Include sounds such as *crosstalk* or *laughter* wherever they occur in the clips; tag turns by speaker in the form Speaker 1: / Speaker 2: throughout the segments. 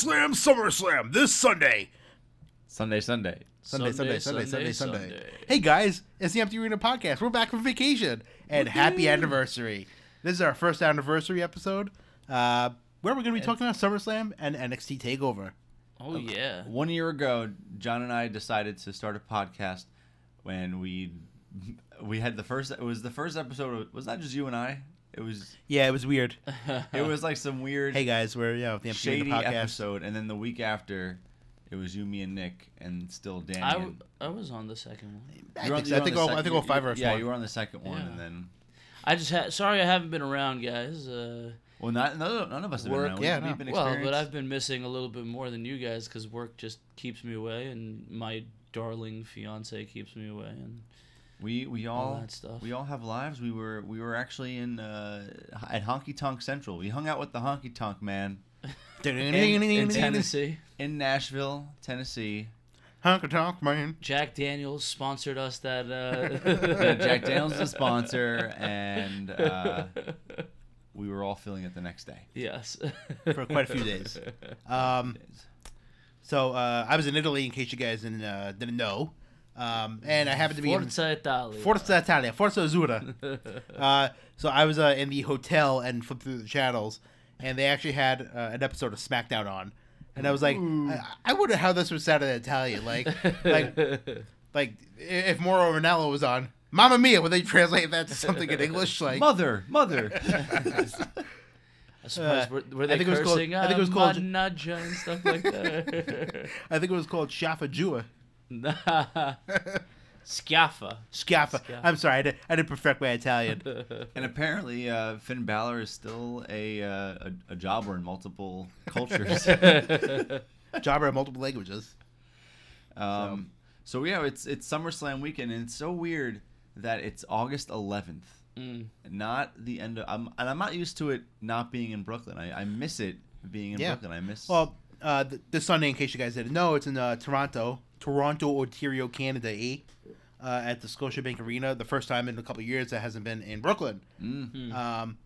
Speaker 1: SummerSlam, SummerSlam this Sunday.
Speaker 2: Sunday, Sunday.
Speaker 1: Sunday, Sunday, Sunday, Sunday,
Speaker 3: Sunday,
Speaker 1: Sunday.
Speaker 3: Sunday.
Speaker 1: Hey guys, it's the Empty Arena podcast. We're back from vacation and happy anniversary. This is our first anniversary episode. Uh, where we're going to be talking about SummerSlam and NXT Takeover.
Speaker 3: Oh yeah.
Speaker 2: One year ago, John and I decided to start a podcast when we *laughs* we had the first. It was the first episode. Of, was that just you and I? It was.
Speaker 1: Yeah, it was weird. *laughs*
Speaker 2: It was like some weird,
Speaker 1: hey guys, we're you know the Empty
Speaker 2: shady
Speaker 1: Arena podcast.
Speaker 2: episode, and then the week after, it was you, me, and Nick, and still Danny.
Speaker 3: I,
Speaker 2: and-
Speaker 3: I was on the second one.
Speaker 1: I
Speaker 2: You were on-
Speaker 1: think,
Speaker 2: you
Speaker 1: so.
Speaker 2: were
Speaker 1: I think,
Speaker 2: on
Speaker 1: all,
Speaker 2: the
Speaker 1: I
Speaker 2: sec-
Speaker 1: think all five
Speaker 2: you-
Speaker 1: of us
Speaker 2: Yeah,
Speaker 1: won.
Speaker 2: you were on the second one,
Speaker 3: Yeah.
Speaker 2: and then.
Speaker 3: I just had sorry I haven't been around, guys. Uh,
Speaker 2: Well, not none, none of us have been
Speaker 3: Work-
Speaker 2: around. We-
Speaker 1: yeah,
Speaker 2: we've
Speaker 1: no.
Speaker 2: been
Speaker 3: well, but. I've been missing a little bit more than you guys because work just keeps me away, and my darling fiance keeps me away, and
Speaker 2: We we
Speaker 3: all
Speaker 2: all
Speaker 3: that stuff.
Speaker 2: we all have lives. We were we were actually in uh, at Honky Tonk Central. We hung out with the Honky Tonk man *laughs* in
Speaker 3: in Tennessee,
Speaker 2: in Nashville, Tennessee.
Speaker 1: Honky tonk man.
Speaker 3: Jack Daniels sponsored us that.
Speaker 2: Yeah,
Speaker 3: Uh, *laughs*
Speaker 2: Jack Daniels is the sponsor, *laughs* and uh, we were all feeling it the next day.
Speaker 3: yes.
Speaker 1: For quite a few days. Um, so uh, I was in Italy, in case you guys didn't uh, didn't know, um, and I happened to be in
Speaker 3: Forza Italia.
Speaker 1: Forza Italia, Forza Azzurra. *laughs* uh, so I was uh, in the hotel and flipped through the channels, and they actually had uh, an episode of SmackDown on, and I was like, I, I wonder how this would sound in Italian, like, like, *laughs* like if Mauro Ranallo was on. Mamma Mia, would they translate that to something in English? *laughs* Like,
Speaker 2: Mother, mother.
Speaker 3: I suppose were, were they
Speaker 1: I think it was called-? I think it was called-
Speaker 3: "Ah, and stuff like that.
Speaker 1: I think it was called Shafa Jua. *laughs*
Speaker 3: Scaffa.
Speaker 1: Scaffa.
Speaker 3: Scaffa.
Speaker 1: I'm sorry, I, did, I didn't perfect my Italian. *laughs*
Speaker 2: and apparently, uh, Finn Balor is still a, uh, a a jobber in multiple *laughs* cultures.
Speaker 1: Jobber in multiple languages.
Speaker 2: Um, so yeah, it's it's SummerSlam weekend, and it's so weird that it's August 11th,
Speaker 3: Mm.
Speaker 2: not the end of. I'm, and I'm not used to it not being in Brooklyn. I, I miss it being in
Speaker 1: Yeah.
Speaker 2: Brooklyn. I miss.
Speaker 1: Well, uh, th- this Sunday, in case you guys didn't know, it's in uh, Toronto, Toronto, Ontario, Canada, eh? Uh, at the Scotiabank Arena. The first time in a couple of years that hasn't been in Brooklyn.
Speaker 2: Mm.
Speaker 1: Um,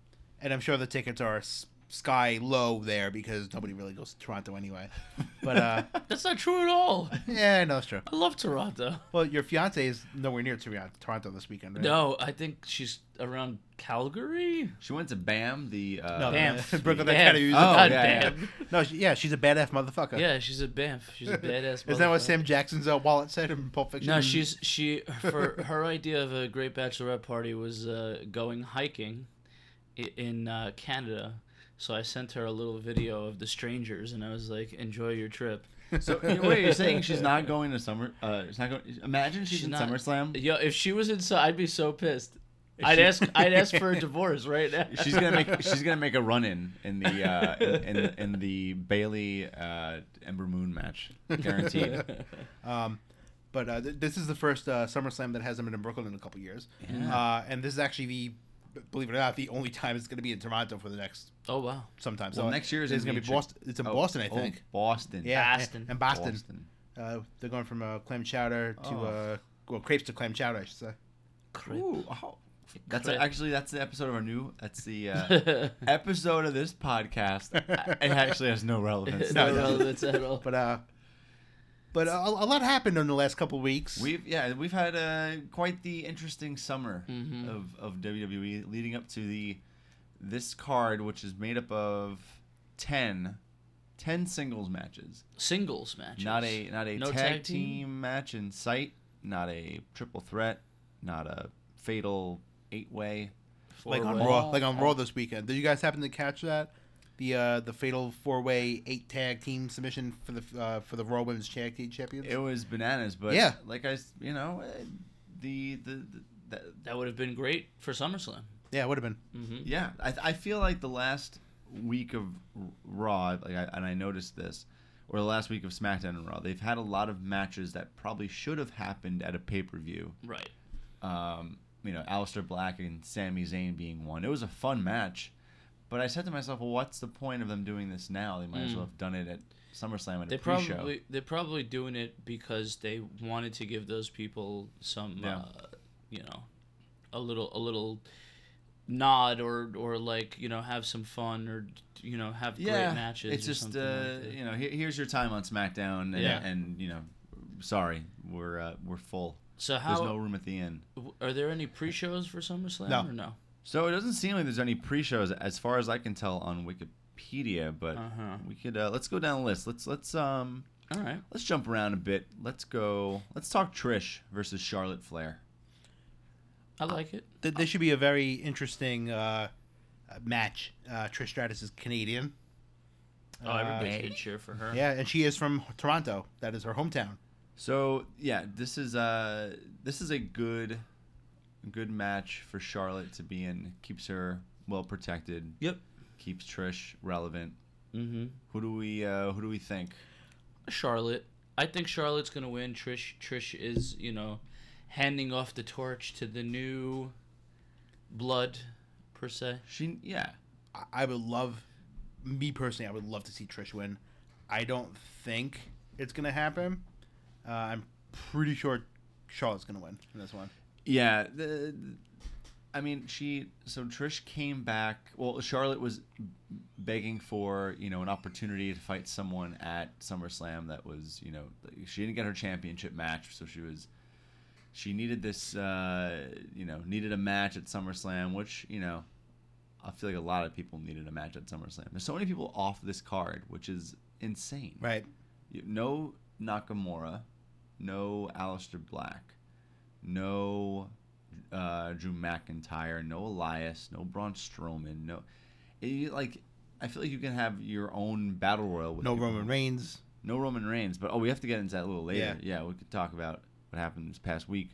Speaker 1: and I'm sure the tickets are s- sky low there because nobody really goes to Toronto anyway. But uh, *laughs*
Speaker 3: That's not true at all.
Speaker 1: yeah, I know it's true.
Speaker 3: I love Toronto.
Speaker 1: Well, your fiance is nowhere near Toronto, Toronto this weekend, right?
Speaker 3: No, I think she's around Calgary.
Speaker 2: she went to BAM, the uh,
Speaker 1: No,
Speaker 3: Banff. *laughs*
Speaker 1: Brooklyn
Speaker 3: Banff.
Speaker 1: Academy.
Speaker 2: Oh,
Speaker 3: God
Speaker 2: yeah, yeah.
Speaker 1: No, she, yeah, she's a badass motherfucker.
Speaker 3: Yeah, she's a Banff. She's a *laughs* badass.
Speaker 1: Isn't that what. Sam Jackson's uh, wallet said in Pulp Fiction?
Speaker 3: No, she's she for her idea of a great bachelorette party was uh, going hiking in uh, Canada. So I sent her a little video of the strangers, and I was like, "Enjoy your trip."
Speaker 2: So *laughs* wait, you're saying she's not going to summer? Uh, she's not going. Imagine she's,
Speaker 3: She's
Speaker 2: in
Speaker 3: not-
Speaker 2: SummerSlam.
Speaker 3: Yo, if she was inside, I'd be so pissed.
Speaker 2: If
Speaker 3: I'd
Speaker 2: she-
Speaker 3: ask. I'd ask for a *laughs* divorce right now.
Speaker 2: She's gonna make. She's gonna make a *laughs* run in in the uh, in, in, in the Bayley uh, Ember Moon match, guaranteed.
Speaker 1: Um, but uh, th- this is the first uh, SummerSlam that hasn't been in Brooklyn in a couple years.
Speaker 2: Yeah.
Speaker 1: Uh, and this is actually the, believe it or not, the only time it's going to be in Toronto for the next
Speaker 3: oh wow.
Speaker 1: sometime.
Speaker 2: Well,
Speaker 1: so
Speaker 2: next year is
Speaker 1: it's
Speaker 2: gonna be
Speaker 1: Boston. It's in
Speaker 2: Oh,
Speaker 1: Boston, I
Speaker 2: oh,
Speaker 1: think.
Speaker 2: Boston.
Speaker 1: Yeah,
Speaker 3: Boston.
Speaker 1: and Boston.
Speaker 2: Boston.
Speaker 1: Uh, they're going from uh, clam chowder to
Speaker 2: Oh.
Speaker 1: uh, well, crepes to clam chowder, I should say.
Speaker 2: Ooh, oh. That's
Speaker 3: Crap.
Speaker 2: actually that's the episode of our new. That's the uh, *laughs* episode of this podcast. *laughs* It actually has no relevance. *laughs*
Speaker 3: no
Speaker 1: No, no.
Speaker 3: relevance at all.
Speaker 1: But uh, but a, a lot happened in the last couple of weeks.
Speaker 2: We've yeah we've had uh, quite the interesting summer
Speaker 3: Mhm.
Speaker 2: of, of WWE leading up to the this card which is made up of 10, 10 singles matches
Speaker 3: Singles matches.
Speaker 2: not a not a
Speaker 3: No
Speaker 2: tag,
Speaker 3: tag
Speaker 2: team?
Speaker 3: team?
Speaker 2: match in sight not a triple threat not a fatal eight way
Speaker 1: like on
Speaker 3: Four-way.
Speaker 1: Raw, like on Raw this weekend. Did you guys happen to catch that? The uh, the fatal four way eight tag team submission for the uh, for the Raw Women's Tag Team Champions.
Speaker 2: it was bananas but
Speaker 1: Yeah.
Speaker 2: like I you know uh, the the, the, the
Speaker 3: That would have been great for SummerSlam.
Speaker 1: yeah, it would have been.
Speaker 3: hmm
Speaker 2: Yeah, I, I feel like the last week of Raw, like I, and I noticed this, or the last week of SmackDown and Raw, they've had a lot of matches that probably should have happened at a pay per view.
Speaker 3: Right.
Speaker 2: Um, you know, Aleister Black and Sami Zayn being one. It was a fun match, but I said to myself, well, what's the point of them doing this now? They might as
Speaker 3: Mm.
Speaker 2: well have done it at SummerSlam at
Speaker 3: They
Speaker 2: a pre-show.
Speaker 3: probably they're probably doing it because they wanted to give those people some,
Speaker 2: Yeah.
Speaker 3: uh, you know, a little a little nod or or like you know have some fun or you know have
Speaker 2: yeah,
Speaker 3: great matches.
Speaker 2: it's just uh,
Speaker 3: like
Speaker 2: you know, here, here's your time on SmackDown, and,
Speaker 3: Yeah.
Speaker 2: and you know, sorry, we're uh, we're full.
Speaker 3: So
Speaker 2: There's no room at the end.
Speaker 3: w- are there any pre-shows for SummerSlam
Speaker 1: No.
Speaker 3: or no?
Speaker 2: So it doesn't seem like there's any pre-shows as far as I can tell on Wikipedia, but
Speaker 3: Uh-huh.
Speaker 2: we could uh, let's go down the list. Let's let's um
Speaker 3: All right.
Speaker 2: let's jump around a bit. Let's go. Let's talk Trish versus Charlotte Flair.
Speaker 3: I like it.
Speaker 1: Th- This should be a very interesting uh, uh, match. Uh, Trish Stratus is Canadian.
Speaker 3: Oh,
Speaker 1: Uh,
Speaker 3: everybody's gonna cheer for her.
Speaker 1: Yeah, and she is from Toronto. That is her hometown.
Speaker 2: So yeah, this is uh this is a good good match for Charlotte to be in. Keeps her well protected.
Speaker 3: Yep.
Speaker 2: Keeps Trish relevant.
Speaker 3: Mm-hmm.
Speaker 2: Who do we uh who do we think?
Speaker 3: Charlotte. I think Charlotte's gonna win. Trish Trish is, you know, handing off the torch to the new blood, per se.
Speaker 2: She yeah.
Speaker 1: I- I would love, me personally, I would love to see Trish win. I don't think it's gonna happen. Uh, I'm pretty sure Charlotte's gonna win in this one.
Speaker 2: Yeah, the, I mean, she so Trish came back. Well, Charlotte was begging for you know an opportunity to fight someone at SummerSlam that was you know she didn't get her championship match, so she was she needed this uh, you know needed a match at SummerSlam, which you know I feel like a lot of people needed a match at SummerSlam. There's so many people off this card, which is insane.
Speaker 1: Right.
Speaker 2: No Nakamura, no Aleister Black, no uh, Drew McIntyre, no Elias, no Braun Strowman, no. It, like, I feel like you can have your own battle royal with
Speaker 1: No
Speaker 2: people.
Speaker 1: Roman Reigns.
Speaker 2: No Roman Reigns, but oh, we have to get into that a little later. Yeah, yeah we could talk about what happened this past week.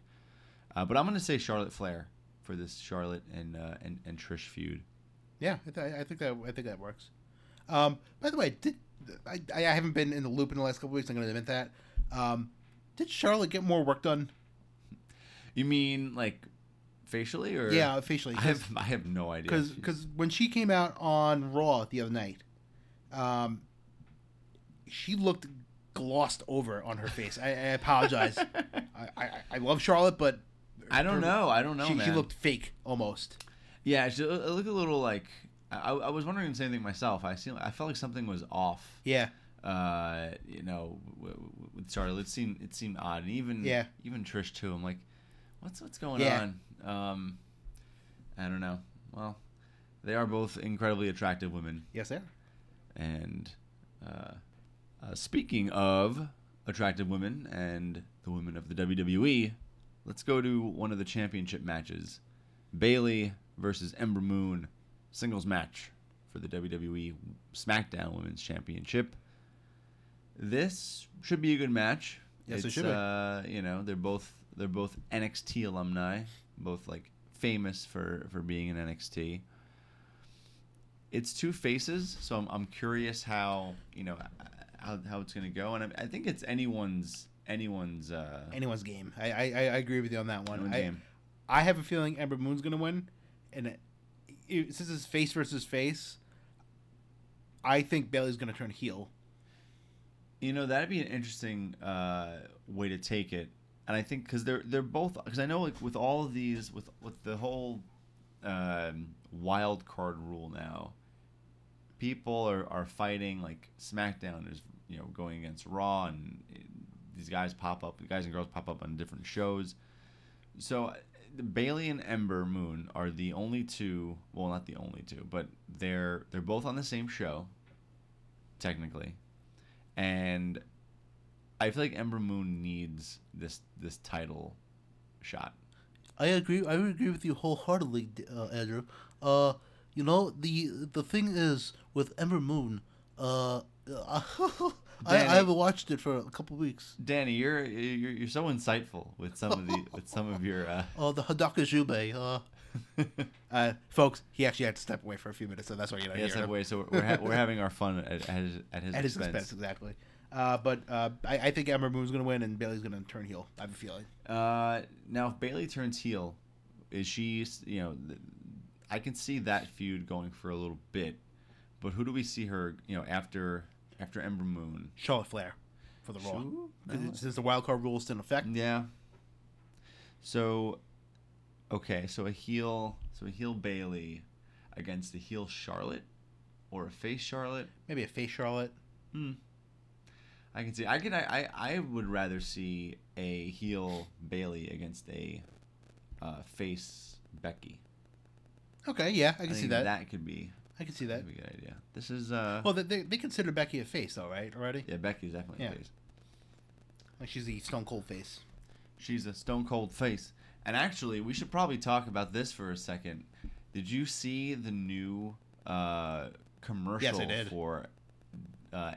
Speaker 2: Uh, but I'm going to say Charlotte Flair for this Charlotte and uh, and, and Trish feud.
Speaker 1: Yeah, I, th- I think that I think that works. Um, by the way, did I, I haven't been in the loop in the last couple weeks. I'm going to admit that. Um, did Charlotte get more work done?
Speaker 2: You mean like facially or
Speaker 1: Yeah, facially.
Speaker 2: I have I have no idea.
Speaker 1: because because when she came out on Raw the other night, um, she looked glossed over on her face. I, I apologize. *laughs* I, I I love Charlotte, but
Speaker 2: I don't
Speaker 1: her-
Speaker 2: know. I don't know,
Speaker 1: She,
Speaker 2: man.
Speaker 1: she looked fake almost.
Speaker 2: Yeah, she looked a little like I, I was wondering the same thing myself. I see. I felt like something was off.
Speaker 1: Yeah,
Speaker 2: Uh, you know, with Charlotte, it seemed it seemed odd, and even
Speaker 1: Yeah.
Speaker 2: even Trish too. I'm like, what's what's going
Speaker 1: Yeah.
Speaker 2: on? Um, I don't know. Well, they are both incredibly attractive women,
Speaker 1: yes, they are.
Speaker 2: and uh, uh, speaking of attractive women and the women of the WWE, let's go to one of the championship matches: Bayley versus Ember Moon, singles match for the WWE SmackDown Women's Championship. This should be a good match.
Speaker 1: Yes, it should.
Speaker 2: Uh, you know, they're both they're both NXT alumni, both like famous for for being in NXT. It's two faces, so I'm, I'm curious how you know how, how it's gonna go, and I, I think it's anyone's anyone's uh,
Speaker 1: Anyone's game. I, I I agree with you on that one. I,
Speaker 2: game.
Speaker 1: I have a feeling Ember Moon's gonna win, and it, it, since it's face versus face, I think Bayley's gonna turn heel.
Speaker 2: You know that'd be an interesting uh, way to take it, and I think because they're they're both because I know like with all of these with with the whole um, wild card rule now, people are, are fighting like SmackDown is you know going against Raw and uh, these guys pop up, guys and girls pop up on different shows. So uh, Bayley and Ember Moon are the only two. Well, not the only two, but they're they're both on the same show, technically, and I feel like Ember Moon needs this this title shot.
Speaker 1: I agree. I agree with you wholeheartedly, uh, Andrew. Uh, you know the the thing is with Ember Moon. Uh, *laughs* I, I haven't watched it for a couple weeks.
Speaker 2: Danny, you're you're, you're so insightful with some of the *laughs* with some of your. Uh,
Speaker 1: Oh, the Hadaka Jube. Uh, *laughs* uh, folks, he actually had to step away for a few minutes, so that's why you're not
Speaker 2: yes,
Speaker 1: hearing him.
Speaker 2: way. So we're ha- we're having our fun at, at his at his
Speaker 1: At his
Speaker 2: expense.
Speaker 1: expense, exactly. Uh, but uh, I, I think Ember Moon's gonna win, and Bayley's gonna turn heel. I have a feeling.
Speaker 2: Uh, now, if Bayley turns heel, is she? You know, th- I can see that feud going for a little bit, but who do we see her? You know, after after Ember Moon.
Speaker 1: Charlotte Flair for the Raw.
Speaker 2: Ooh,
Speaker 1: Since the wild card rule is still in effect.
Speaker 2: Yeah. So, Okay, so a heel, so a heel Bayley against a heel Charlotte, or a face Charlotte.
Speaker 1: Maybe a face Charlotte.
Speaker 2: Hmm. I can see. I can. I. I I would rather see a heel Bayley against a uh, face Becky.
Speaker 1: Okay, yeah, I can
Speaker 2: I
Speaker 1: see that.
Speaker 2: That could be.
Speaker 1: I can see that.
Speaker 2: That'd be a good idea. This is. uh
Speaker 1: Well, they, they, they consider Becky a face, though, right? Already,
Speaker 2: Yeah, Becky's definitely
Speaker 1: Yeah.
Speaker 2: a face.
Speaker 1: like she's the Stone Cold face.
Speaker 2: She's a stone cold face. And actually, we should probably talk about this for a second. Did you see the new uh, commercial
Speaker 1: Yes, I did.
Speaker 2: for uh,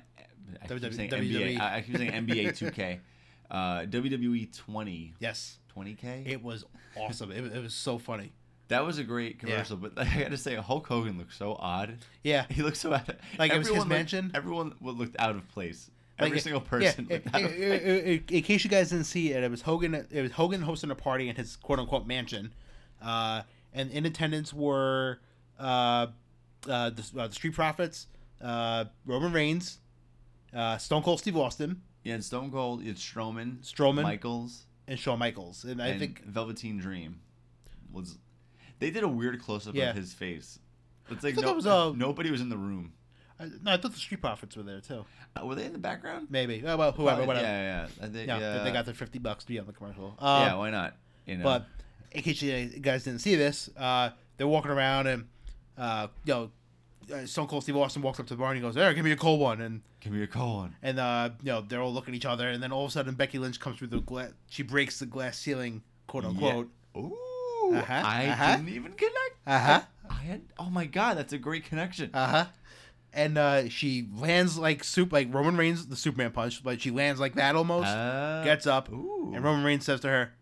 Speaker 2: I keep
Speaker 1: WWE.
Speaker 2: saying NBA. I I keep saying NBA 2K. *laughs* Uh, WWE 20
Speaker 1: Yes,
Speaker 2: 20K.
Speaker 1: it was awesome. it, was- it was so funny.
Speaker 2: that was a great commercial, but I got to say, Hulk Hogan looked so odd.
Speaker 1: Yeah, *laughs*
Speaker 2: He looked so out.
Speaker 1: Like it was his
Speaker 2: looked-
Speaker 1: mansion?
Speaker 2: Everyone looked out of place. Every
Speaker 1: it-
Speaker 2: single
Speaker 1: yeah,
Speaker 2: person.
Speaker 1: it-
Speaker 2: looked out of
Speaker 1: it-
Speaker 2: place.
Speaker 1: it- it- in case you guys didn't see it, it was Hogan. It was Hogan hosting a party in his quote unquote mansion, uh, and in attendance were uh, uh, the, uh, the Street Profits, uh, Roman Reigns, uh, Stone Cold Steve Austin,
Speaker 2: Yeah, and Stone Cold, it's Strowman,
Speaker 1: Strowman,
Speaker 2: Michaels,
Speaker 1: and Shawn Michaels. And I
Speaker 2: and
Speaker 1: think
Speaker 2: Velveteen Dream was. They did a weird close up
Speaker 1: Yeah.
Speaker 2: of his face. It's like no,
Speaker 1: was, uh,
Speaker 2: nobody was in the room.
Speaker 1: I, no, I thought the Street Profits were there too.
Speaker 2: Uh, were they in the background?
Speaker 1: Maybe. Oh, well, whoever, whatever.
Speaker 2: Yeah, yeah. I think,
Speaker 1: Yeah,
Speaker 2: yeah.
Speaker 1: they got their fifty bucks to be on the commercial. Um,
Speaker 2: yeah, why not? You know.
Speaker 1: But in case you guys didn't see this, uh, they're walking around and uh, you know, uh, Stone Cold Steve Austin walks up to the bar and he goes, "There, give me a cold one." And
Speaker 2: give me a cold one.
Speaker 1: and uh, you know they're all looking at each other, and then all of a sudden Becky Lynch comes through the glass. She breaks the glass ceiling, quote unquote.
Speaker 2: Ooh,
Speaker 1: Uh-huh,
Speaker 2: I
Speaker 1: uh-huh.
Speaker 2: didn't even connect.
Speaker 1: Uh huh.
Speaker 2: I had. Oh my god, that's a great connection.
Speaker 1: Uh huh. And uh, she lands like soup, like Roman Reigns, the Superman punch, but she lands like that almost.
Speaker 2: Uh,
Speaker 1: gets up,
Speaker 2: Ooh.
Speaker 1: and Roman Reigns says to her,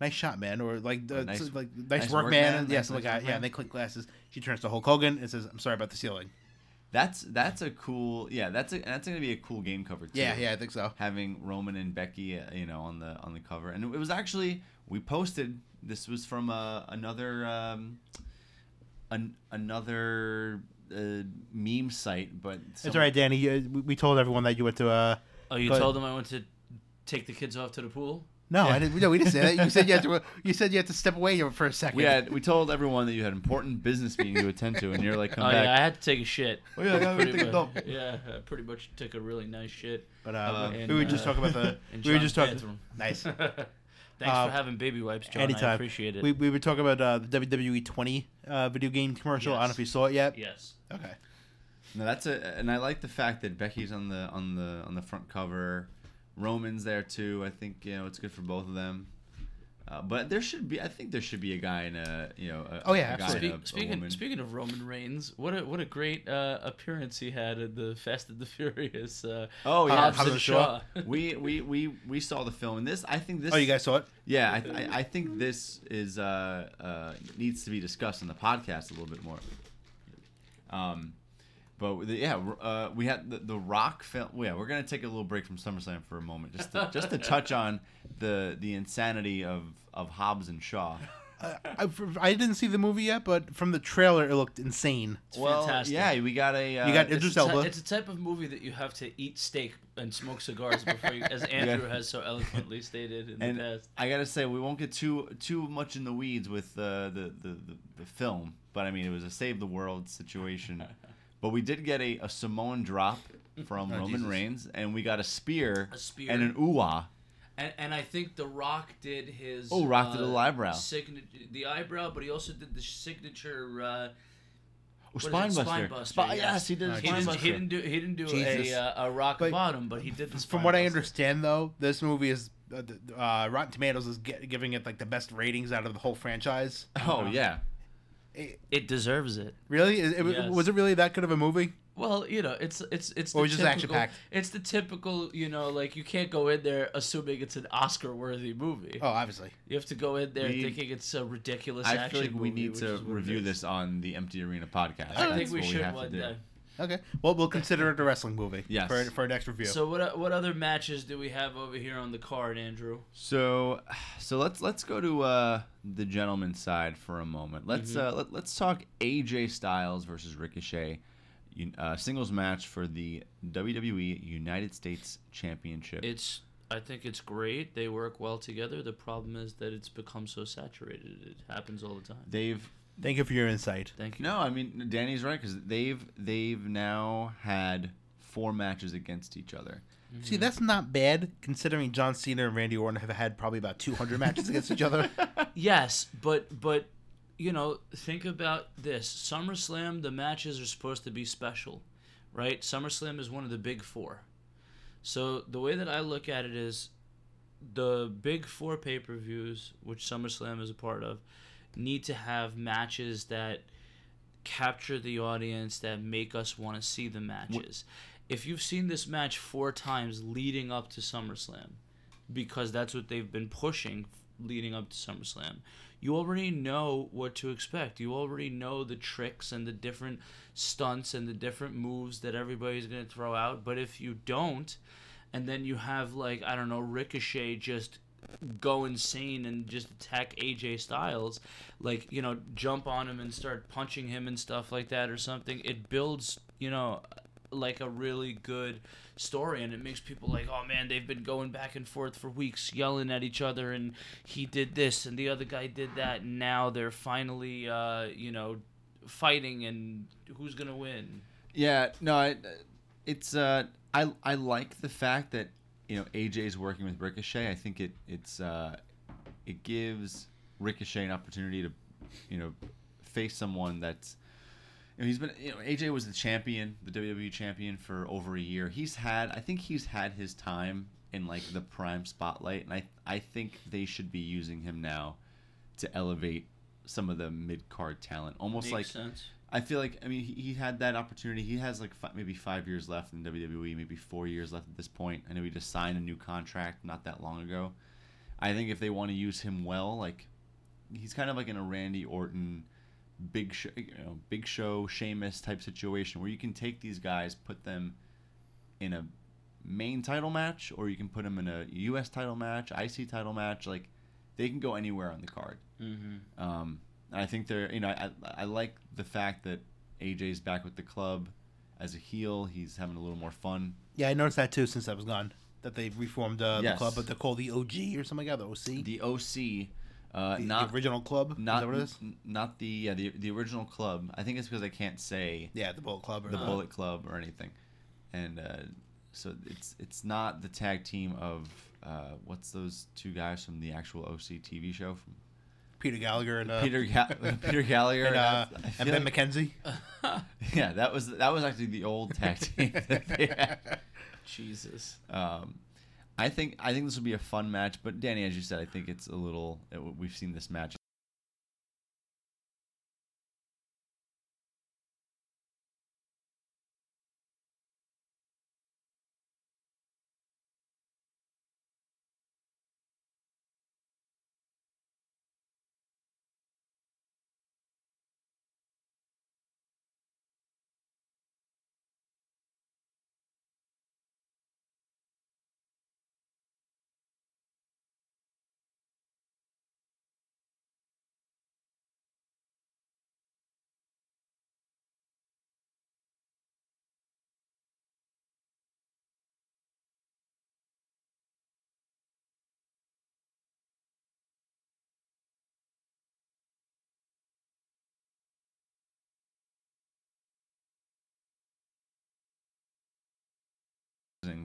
Speaker 1: "Nice shot, man," or like, uh,
Speaker 2: Nice-
Speaker 1: like nice,
Speaker 2: nice
Speaker 1: work,
Speaker 2: work,
Speaker 1: man.
Speaker 2: man.
Speaker 1: Yeah,
Speaker 2: Nice-
Speaker 1: something
Speaker 2: nice
Speaker 1: like. Yeah,
Speaker 2: man.
Speaker 1: and they click glasses. She turns to Hulk Hogan and says, "I'm sorry about the ceiling."
Speaker 2: That's that's a cool. Yeah, that's a that's gonna be a cool game cover too.
Speaker 1: Yeah, yeah, I think so.
Speaker 2: having Roman and Becky, uh, you know, on the on the cover, and it was actually we posted. This was from uh, another um, an, another uh, meme site, but
Speaker 1: It's all right, Danny. You, we- we told everyone that you went to. Uh,
Speaker 3: Oh, you
Speaker 1: Go ahead.
Speaker 3: told them I went to take the kids off to the pool?
Speaker 1: No,
Speaker 2: Yeah.
Speaker 1: I didn't. No, we didn't say that. You said you had to. *laughs* You said you had to step away for a second.
Speaker 2: We had we told everyone that you had important business meeting to attend to, and you're like, come
Speaker 3: oh
Speaker 2: back.
Speaker 3: yeah, I had to take a shit.
Speaker 2: Oh, yeah, I gotta
Speaker 3: Pretty
Speaker 2: take a
Speaker 3: much-
Speaker 2: dump.
Speaker 3: yeah, I pretty much took a really nice shit.
Speaker 1: but uh,
Speaker 2: Uh,
Speaker 1: we
Speaker 3: in,
Speaker 1: were just
Speaker 3: uh,
Speaker 1: talking about the. *laughs*
Speaker 3: in
Speaker 1: we were just talking. *laughs* Nice.
Speaker 3: Thanks
Speaker 1: Uh,
Speaker 3: for having baby wipes, John. I
Speaker 1: Anytime.
Speaker 3: appreciate it.
Speaker 1: We, we were talking about uh, the WWE 20 uh, video game commercial. I don't know if you saw it yet.
Speaker 3: yes.
Speaker 1: Okay.
Speaker 2: No, that's a, and I like the fact that Becky's on the on the on the front cover. Roman's there too. I think you know it's good for both of them. Uh, but there should be, I think there should be a guy in a you know. A,
Speaker 1: Oh, yeah,
Speaker 2: a guy
Speaker 1: absolutely.
Speaker 2: and
Speaker 3: Speak,
Speaker 2: a, a
Speaker 3: speaking
Speaker 2: woman.
Speaker 3: speaking of Roman Reigns, what a what a great uh, appearance he had at the *laughs* Fast and the Furious. Uh,
Speaker 2: Oh yeah,
Speaker 3: Hobbs
Speaker 1: Hobbs
Speaker 3: and
Speaker 1: and
Speaker 3: Shaw.
Speaker 2: we, we we we saw the film and this. I think this.
Speaker 1: Oh, you guys saw it?
Speaker 2: Yeah, I, I, I think this is uh, uh, needs to be discussed in the podcast a little bit more. Um, but yeah, uh, we had the, the Rock film. Yeah, we're gonna take a little break from SummerSlam for a moment, just to, *laughs* just to touch on the the insanity of of Hobbs and Shaw.
Speaker 1: Uh, *laughs* I, I didn't see the movie yet, but from the trailer, it looked insane.
Speaker 3: It's
Speaker 2: well,
Speaker 3: fantastic.
Speaker 2: yeah, we got a. Uh,
Speaker 1: You got
Speaker 3: It's
Speaker 1: Idris
Speaker 3: a, ty-
Speaker 1: Elba.
Speaker 3: it's a type of movie that you have to eat steak and smoke cigars before you, as *laughs* Andrew has so eloquently stated in
Speaker 2: and
Speaker 3: the past.
Speaker 2: I gotta say, we won't get too too much in the weeds with uh, the, the, the the film, but I mean, it was a save the world situation. But we did get a, a Samoan drop from
Speaker 1: Oh,
Speaker 2: Roman
Speaker 1: Jesus.
Speaker 2: Reigns, and we got a spear,
Speaker 3: A spear.
Speaker 2: and an ooh
Speaker 3: And, and I think The Rock did his.
Speaker 2: Oh, Rock did a
Speaker 3: uh,
Speaker 2: eyebrow.
Speaker 3: signa- the eyebrow, but he also did the signature. Uh,
Speaker 2: Oh,
Speaker 3: what is it?
Speaker 2: spine buster.
Speaker 3: Spine buster,
Speaker 2: Spi-
Speaker 3: yes.
Speaker 2: yes, he did.
Speaker 1: Uh,
Speaker 2: a
Speaker 3: he, didn't,
Speaker 2: buster.
Speaker 3: he didn't do he didn't do
Speaker 1: Jesus.
Speaker 3: a, uh, a rock
Speaker 1: But
Speaker 3: bottom, but he did the.
Speaker 1: From
Speaker 3: spine
Speaker 1: what I understand, though, this movie is uh, uh, Rotten Tomatoes is ge- giving it like the best ratings out of the whole franchise.
Speaker 2: Oh yeah.
Speaker 1: It,
Speaker 3: it deserves it.
Speaker 1: really, Is- it,
Speaker 3: Yes.
Speaker 1: was it really that good of a movie?
Speaker 3: Well, you know, it's it's it's
Speaker 1: Or
Speaker 3: the
Speaker 1: just
Speaker 3: typical,
Speaker 1: action-packed?
Speaker 3: It's the typical, you know, like you can't go in there assuming it's an Oscar-worthy movie.
Speaker 1: Oh, obviously.
Speaker 3: You have to go in there
Speaker 2: We-
Speaker 3: thinking it's a ridiculous
Speaker 2: I
Speaker 3: action
Speaker 2: feel like we
Speaker 3: movie,
Speaker 2: need to
Speaker 3: is what it
Speaker 2: review this on the Empty Arena podcast.
Speaker 3: I
Speaker 2: That's
Speaker 3: think we should
Speaker 2: have to
Speaker 3: one
Speaker 2: do.
Speaker 3: day.
Speaker 1: Okay. Well, we'll consider it a wrestling movie.
Speaker 2: Yes.
Speaker 1: For, for our next review.
Speaker 3: So what what other matches do we have over here on the card, Andrew?
Speaker 2: So, so let's let's go to uh, the gentleman's side for a moment. Let's
Speaker 3: Mm-hmm.
Speaker 2: uh, let, let's talk AJ Styles versus Ricochet, uh, singles match for the WWE United States Championship.
Speaker 3: It's I think it's great. They work well together. The problem is that it's become so saturated. It happens all the time.
Speaker 2: They've
Speaker 1: Thank you for your insight.
Speaker 3: Thank you.
Speaker 2: no, I mean Danny's right because they've they've now had four matches against each other. Mm-hmm.
Speaker 1: See, that's not bad considering John Cena and Randy Orton have had probably about 200 *laughs* matches against each other. *laughs*
Speaker 3: Yes, but but you know, think about this. SummerSlam, the matches are supposed to be special, right? SummerSlam is one of the big 4. So the way that I look at it is the big 4 pay-per-views, which SummerSlam is a part of, need to have matches that capture the audience that make us want to see the matches. If you've seen this match 4 times leading up to SummerSlam, because that's what they've been pushing leading up to SummerSlam. You already know what to expect. You already know the tricks and the different stunts and the different moves that everybody's going to throw out. But if you don't, and then you have, like, I don't know, Ricochet just go insane and just attack AJ Styles, like, you know, jump on him and start punching him and stuff like that or something, it builds, you know, like a really good story and it makes people like oh man they've been going back and forth for weeks yelling at each other and he did this and the other guy did that and now they're finally uh, you know fighting and who's gonna win?
Speaker 2: Yeah, no, I, it's uh, I I like the fact that you know AJ's working with Ricochet. I think it it's uh, it gives Ricochet an opportunity to you know face someone that's you know, he's been you know AJ was the champion, the WWE champion for over a year. He's had I think he's had his time in like the prime spotlight, and I I think they should be using him now to elevate some of the mid card talent, almost
Speaker 3: Makes
Speaker 2: like
Speaker 3: sense
Speaker 2: I feel like I mean he, he had that opportunity. He has like fi- maybe five years left in WWE, maybe four years left at this point. I know he just signed a new contract not that long ago. I think if they want to use him well, like he's kind of like in a Randy Orton, big show, you know, big show, Sheamus type situation where you can take these guys, put them in a main title match, or you can put them in a U.S. title match, IC title match. Like they can go anywhere on the card.
Speaker 3: mm-hmm.
Speaker 2: Um, I think they're, you know, I, I like the fact that AJ's back with the club as a heel. He's having a little more fun.
Speaker 1: Yeah, I noticed that too since I was gone. That they've reformed uh,
Speaker 2: Yes.
Speaker 1: the club, but they're called the OG or something like that. The OC,
Speaker 2: The OC, uh,
Speaker 1: the, the original club.
Speaker 2: not
Speaker 1: is that what it is?
Speaker 2: n- not the yeah, the the original club. I think it's because I can't say
Speaker 1: Yeah, the Bullet Club. Or
Speaker 2: the
Speaker 1: the,
Speaker 2: Bullet Club or anything, and uh, so it's it's not the tag team of uh, what's those two guys from the actual OC TV show from
Speaker 1: Peter Gallagher and uh,
Speaker 2: Peter Ga- *laughs* Peter Gallagher
Speaker 1: and, uh,
Speaker 2: I
Speaker 1: and Ben
Speaker 2: like-
Speaker 1: McKenzie. *laughs*
Speaker 2: yeah, that was that was actually the old tag team that they had. *laughs*
Speaker 3: jesus
Speaker 2: Um, I think I think this will be a fun match, but Danny, as you said, I think it's a little. It, we've seen this match.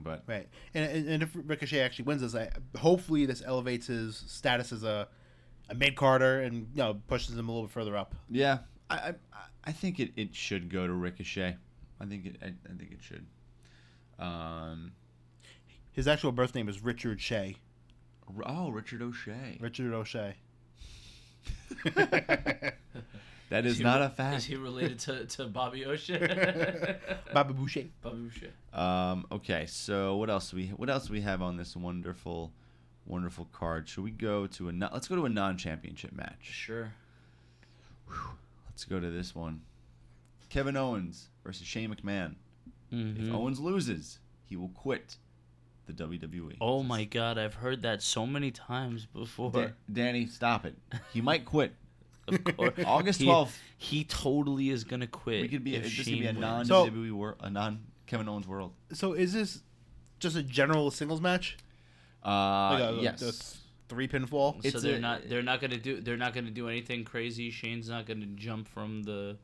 Speaker 2: But
Speaker 1: Right, and, and if Ricochet actually wins this, I, hopefully this elevates his status as a a mid carder and you know pushes him a little bit further up.
Speaker 2: yeah, I I, I think it, it should go to Ricochet. I think it I, I think it should. Um,
Speaker 1: His actual birth name is Richard Shea.
Speaker 2: Oh, Richard O'Shea.
Speaker 1: Richard O'Shea. *laughs* *laughs*
Speaker 2: That is
Speaker 3: he
Speaker 2: not a fact.
Speaker 3: is he related to, to bobby o'shea *laughs*
Speaker 1: Baba Boucher.
Speaker 3: bobby o'shea
Speaker 2: Um, okay, so what else do we what else do we have on this wonderful, wonderful card? Should we go to a non- let's go to a non-championship match.
Speaker 3: sure
Speaker 2: Let's go to this one. Kevin Owens versus Shane McMahon.
Speaker 3: Mhm.
Speaker 2: If Owens loses, he will quit the WWE.
Speaker 3: oh my god i've heard that so many times before
Speaker 2: Da- Danny, stop it. He might quit.
Speaker 3: Of *laughs* course.
Speaker 2: August
Speaker 3: He-
Speaker 2: 12th.
Speaker 3: He, totally is gonna quit.
Speaker 2: We could be
Speaker 3: if
Speaker 2: this could
Speaker 3: Shane
Speaker 2: be a
Speaker 3: wins.
Speaker 2: non
Speaker 1: So-
Speaker 2: WWE world, a non Kevin Owens world.
Speaker 1: So is this just a general singles match?
Speaker 2: Uh,
Speaker 1: Like a-
Speaker 2: yes.
Speaker 1: a th- three pinfall.
Speaker 3: so
Speaker 2: It's
Speaker 3: they're
Speaker 2: a-
Speaker 3: not they're not gonna do they're not gonna do anything crazy. Shane's not gonna jump from the,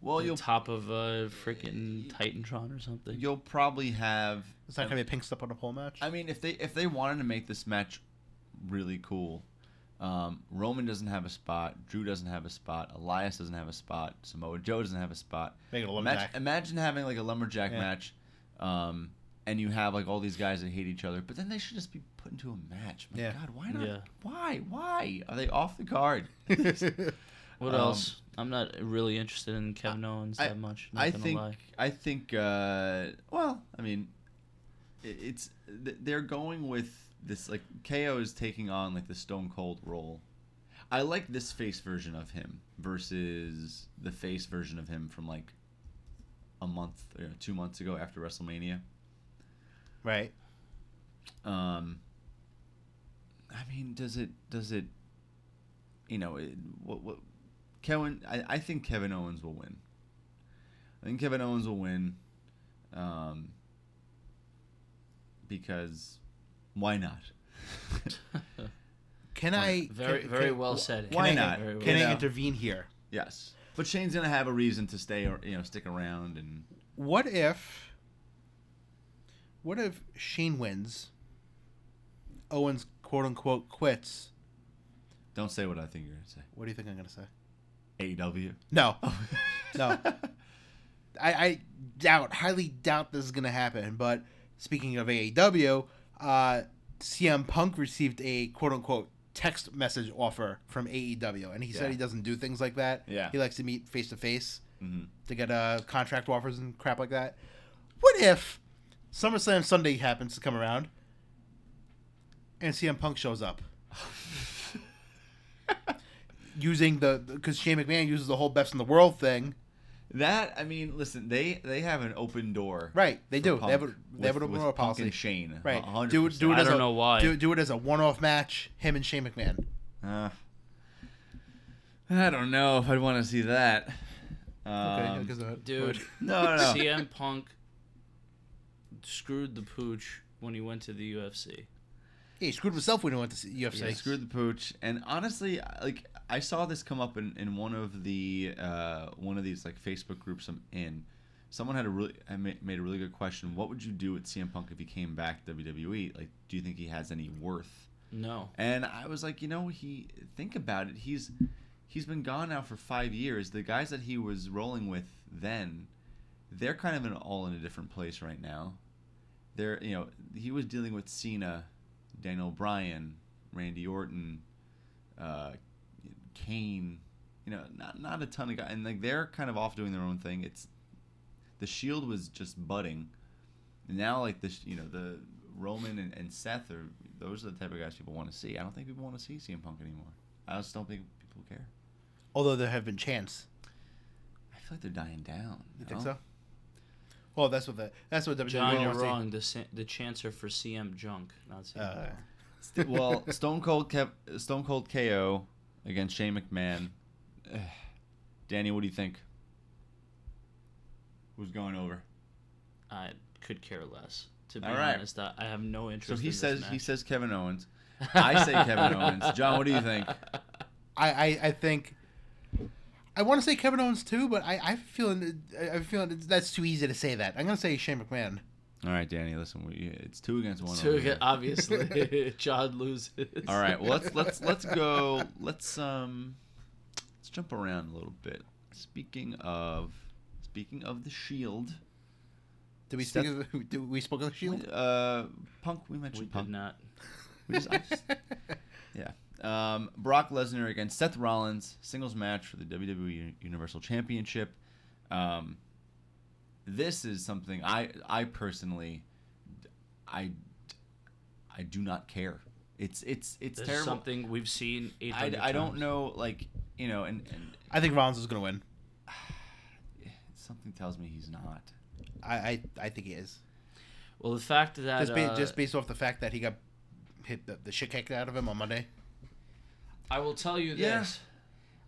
Speaker 2: well,
Speaker 3: the
Speaker 2: you'll
Speaker 3: top of a freaking Titantron or something.
Speaker 2: you'll probably have.
Speaker 1: It's not gonna be a pink slip on a pole match.
Speaker 2: I mean, if they if they wanted to make this match really cool, um, Roman doesn't have a spot. Drew doesn't have a spot. Elias doesn't have a spot. Samoa Joe doesn't have a spot.
Speaker 1: Make it a
Speaker 2: Imagine,
Speaker 1: lumberjack.
Speaker 2: imagine having like a lumberjack
Speaker 1: Yeah.
Speaker 2: match, um, and you have like all these guys that hate each other, but then they should just be put into a match. My
Speaker 1: Yeah.
Speaker 2: God, why not?
Speaker 3: Yeah.
Speaker 2: Why? Why are they off the card? *laughs*
Speaker 3: What
Speaker 2: Um,
Speaker 3: else? I'm not really interested in Kevin Owens
Speaker 2: I-
Speaker 3: that much. Not
Speaker 2: I
Speaker 3: gonna
Speaker 2: think.
Speaker 3: lie.
Speaker 2: I think. Uh, well, I mean, i- it's they're going with this like KO is taking on like the Stone Cold role. I like this face version of him versus the face version of him from like a month or two months ago after WrestleMania.
Speaker 1: right.
Speaker 2: Um, I mean, does it does it? You know, it, what what? Kevin, I, I think Kevin Owens will win. I think Kevin Owens will win. Um, because why not? *laughs*
Speaker 1: Can I?
Speaker 3: very
Speaker 1: can,
Speaker 3: very
Speaker 1: can-
Speaker 3: well said.
Speaker 2: why
Speaker 3: Very
Speaker 2: not?
Speaker 3: well
Speaker 1: Can
Speaker 2: You
Speaker 1: I
Speaker 2: know.
Speaker 1: intervene here?
Speaker 2: yes, but Shane's gonna have a reason to stay or you know stick around and
Speaker 1: What if? What if Shane wins? Owens quote unquote quits.
Speaker 2: don't say what I think you're gonna say.
Speaker 1: What do you think I'm gonna say?
Speaker 2: AEW.
Speaker 1: No, *laughs* oh. no. I, I doubt, highly doubt this is gonna happen. But speaking of AEW, uh, CM Punk received a quote unquote text message offer from AEW, and he
Speaker 2: Yeah.
Speaker 1: said he doesn't do things like that.
Speaker 2: Yeah.
Speaker 1: he likes to meet face to face to get uh, contract offers and crap like that. What if SummerSlam Sunday happens to come around and CM Punk shows up? *laughs* Using the because Shane McMahon uses the whole best in the world thing,
Speaker 2: That I mean, listen, they they have an open door.
Speaker 1: right? They do.
Speaker 2: Punk
Speaker 1: they have a they have an
Speaker 2: with-
Speaker 1: open
Speaker 2: with
Speaker 1: door
Speaker 2: Punk
Speaker 1: policy,
Speaker 2: and Shane.
Speaker 1: right?
Speaker 2: a hundred
Speaker 1: Do it. Do it
Speaker 3: I
Speaker 1: as
Speaker 3: don't
Speaker 1: a,
Speaker 3: know why.
Speaker 1: Do, do it as a one-off match. Him and Shane McMahon.
Speaker 2: Uh, I don't know if I'd want to see that.
Speaker 1: Okay,
Speaker 2: Um,
Speaker 1: because of it.
Speaker 3: Dude, *laughs*
Speaker 2: no, no, no.
Speaker 3: CM Punk screwed the pooch when he went to the UFC.
Speaker 1: Yeah, he screwed himself when he went to the UFC.
Speaker 2: They screwed the pooch, and honestly, like I saw this come up in, in one of the uh, one of these like Facebook groups I'm in. Someone had a really I made a really good question. What would you do with CM Punk if he came back to WWE? Like, do you think he has any worth?
Speaker 3: No.
Speaker 2: And I was like, you know, he think about it. He's he's been gone now for five years. The guys that he was rolling with then, they're kind of in all in a different place right now. They're you know he was dealing with Cena, Daniel Bryan, Randy Orton, uh, Kane. You know, not not a ton of guys, and like they're kind of off doing their own thing. It's the Shield was just budding. And now like this, you know, the Roman and, and Seth are those are the type of guys people want to see. I don't think people want to see CM Punk anymore. I just don't think people care.
Speaker 1: Although there have been chants.
Speaker 2: I feel like they're dying down.
Speaker 1: You think
Speaker 2: know?
Speaker 1: so? Well, that's what the that's what WWE
Speaker 3: John, you're wrong. The sa- the chants are for CM Junk, not CM.
Speaker 1: Uh,
Speaker 2: well, Stone Cold kept Stone Cold KO against Shane McMahon. *sighs* Danny, what do you think? Who's going over?
Speaker 3: I could care less. To be
Speaker 2: All right.
Speaker 3: honest, I, I have no interest.
Speaker 2: So he
Speaker 3: in this
Speaker 2: says he says Kevin Owens. *laughs* I say Kevin Owens. John, what do you think?
Speaker 1: I, I I think I want to say Kevin Owens too, but I I feel I feeling that's too easy to say that. I'm gonna say Shane McMahon.
Speaker 2: All right, Danny. Listen, we, it's two against one.
Speaker 3: Two
Speaker 2: over
Speaker 3: again,
Speaker 2: here.
Speaker 3: obviously, *laughs* John loses.
Speaker 2: All right. Well, let's let's let's go. Let's um, let's jump around a little bit. Speaking of speaking of the Shield,
Speaker 1: Did we
Speaker 2: Seth-
Speaker 1: speak of did we spoke of the Shield?
Speaker 2: uh, Punk. We mentioned
Speaker 3: we
Speaker 2: mentioned
Speaker 3: did
Speaker 2: Punk.
Speaker 3: not.
Speaker 2: We just, just- *laughs* yeah. Um, Brock Lesnar against Seth Rollins, singles match for the WWE Universal Championship. Um, this is something I I personally I I do not care. It's it's it's
Speaker 3: This is
Speaker 2: terrible.
Speaker 3: something we've seen.
Speaker 2: I, I don't know like you know and, and
Speaker 1: I think Rollins is gonna win. *sighs*
Speaker 2: something tells me he's not.
Speaker 1: I I, I think he is.
Speaker 3: Well, the fact that
Speaker 1: Just, ba-
Speaker 3: uh,
Speaker 1: just based off the fact that he got hit the, the shit kicked out of him on Monday.
Speaker 3: I will tell you
Speaker 2: Yeah.
Speaker 3: this.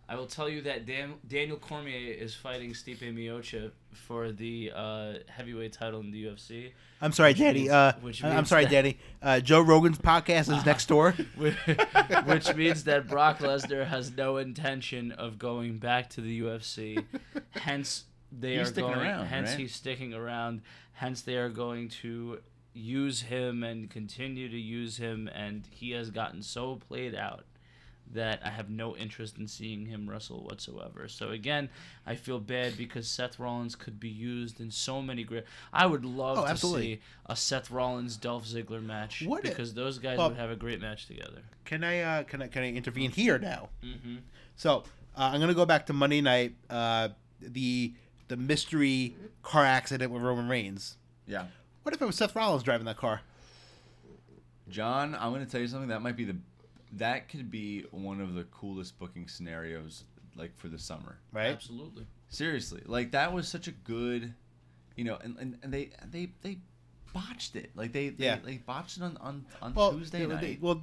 Speaker 3: I will tell you that Dan- Daniel Cormier is fighting Stipe Miocic for the uh, heavyweight title in the UFC.
Speaker 1: I'm sorry,
Speaker 3: Which
Speaker 1: Daddy.
Speaker 3: means-
Speaker 1: Uh,
Speaker 3: which
Speaker 1: I'm sorry,
Speaker 3: that-
Speaker 1: Daddy. Uh, Joe Rogan's podcast is next door. *laughs*
Speaker 3: which means that Brock Lesnar has no intention of going back to the UFC. Hence, they
Speaker 2: He's
Speaker 3: are
Speaker 2: sticking
Speaker 3: going.
Speaker 2: around,
Speaker 3: hence,
Speaker 2: right?
Speaker 3: he's sticking around. Hence, they are going to use him and continue to use him, and he has gotten so played out that I have no interest in seeing him wrestle whatsoever. So again, I feel bad because Seth Rollins could be used in so many great. I would love
Speaker 1: Oh,
Speaker 3: to
Speaker 1: absolutely.
Speaker 3: see a Seth Rollins Dolph Ziggler match
Speaker 1: What i-
Speaker 3: because those guys
Speaker 1: well-
Speaker 3: would have a great match together.
Speaker 1: Can I uh, can I can I intervene here now?
Speaker 3: Mm-hmm.
Speaker 1: So uh, I'm gonna go back to Monday night. Uh, the the mystery car accident with Roman Reigns.
Speaker 2: Yeah.
Speaker 1: What if it was Seth Rollins driving that car?
Speaker 2: John, I'm going to tell you something. That might be the, that could be one of the coolest booking scenarios, like for the summer.
Speaker 1: Right.
Speaker 3: Absolutely.
Speaker 2: Seriously, like that was such a good, you know, and, and, and they they they botched it. Like they they,
Speaker 1: Yeah.
Speaker 2: they botched it on on, on
Speaker 1: Well,
Speaker 2: Tuesday
Speaker 1: they-
Speaker 2: night.
Speaker 1: they- well,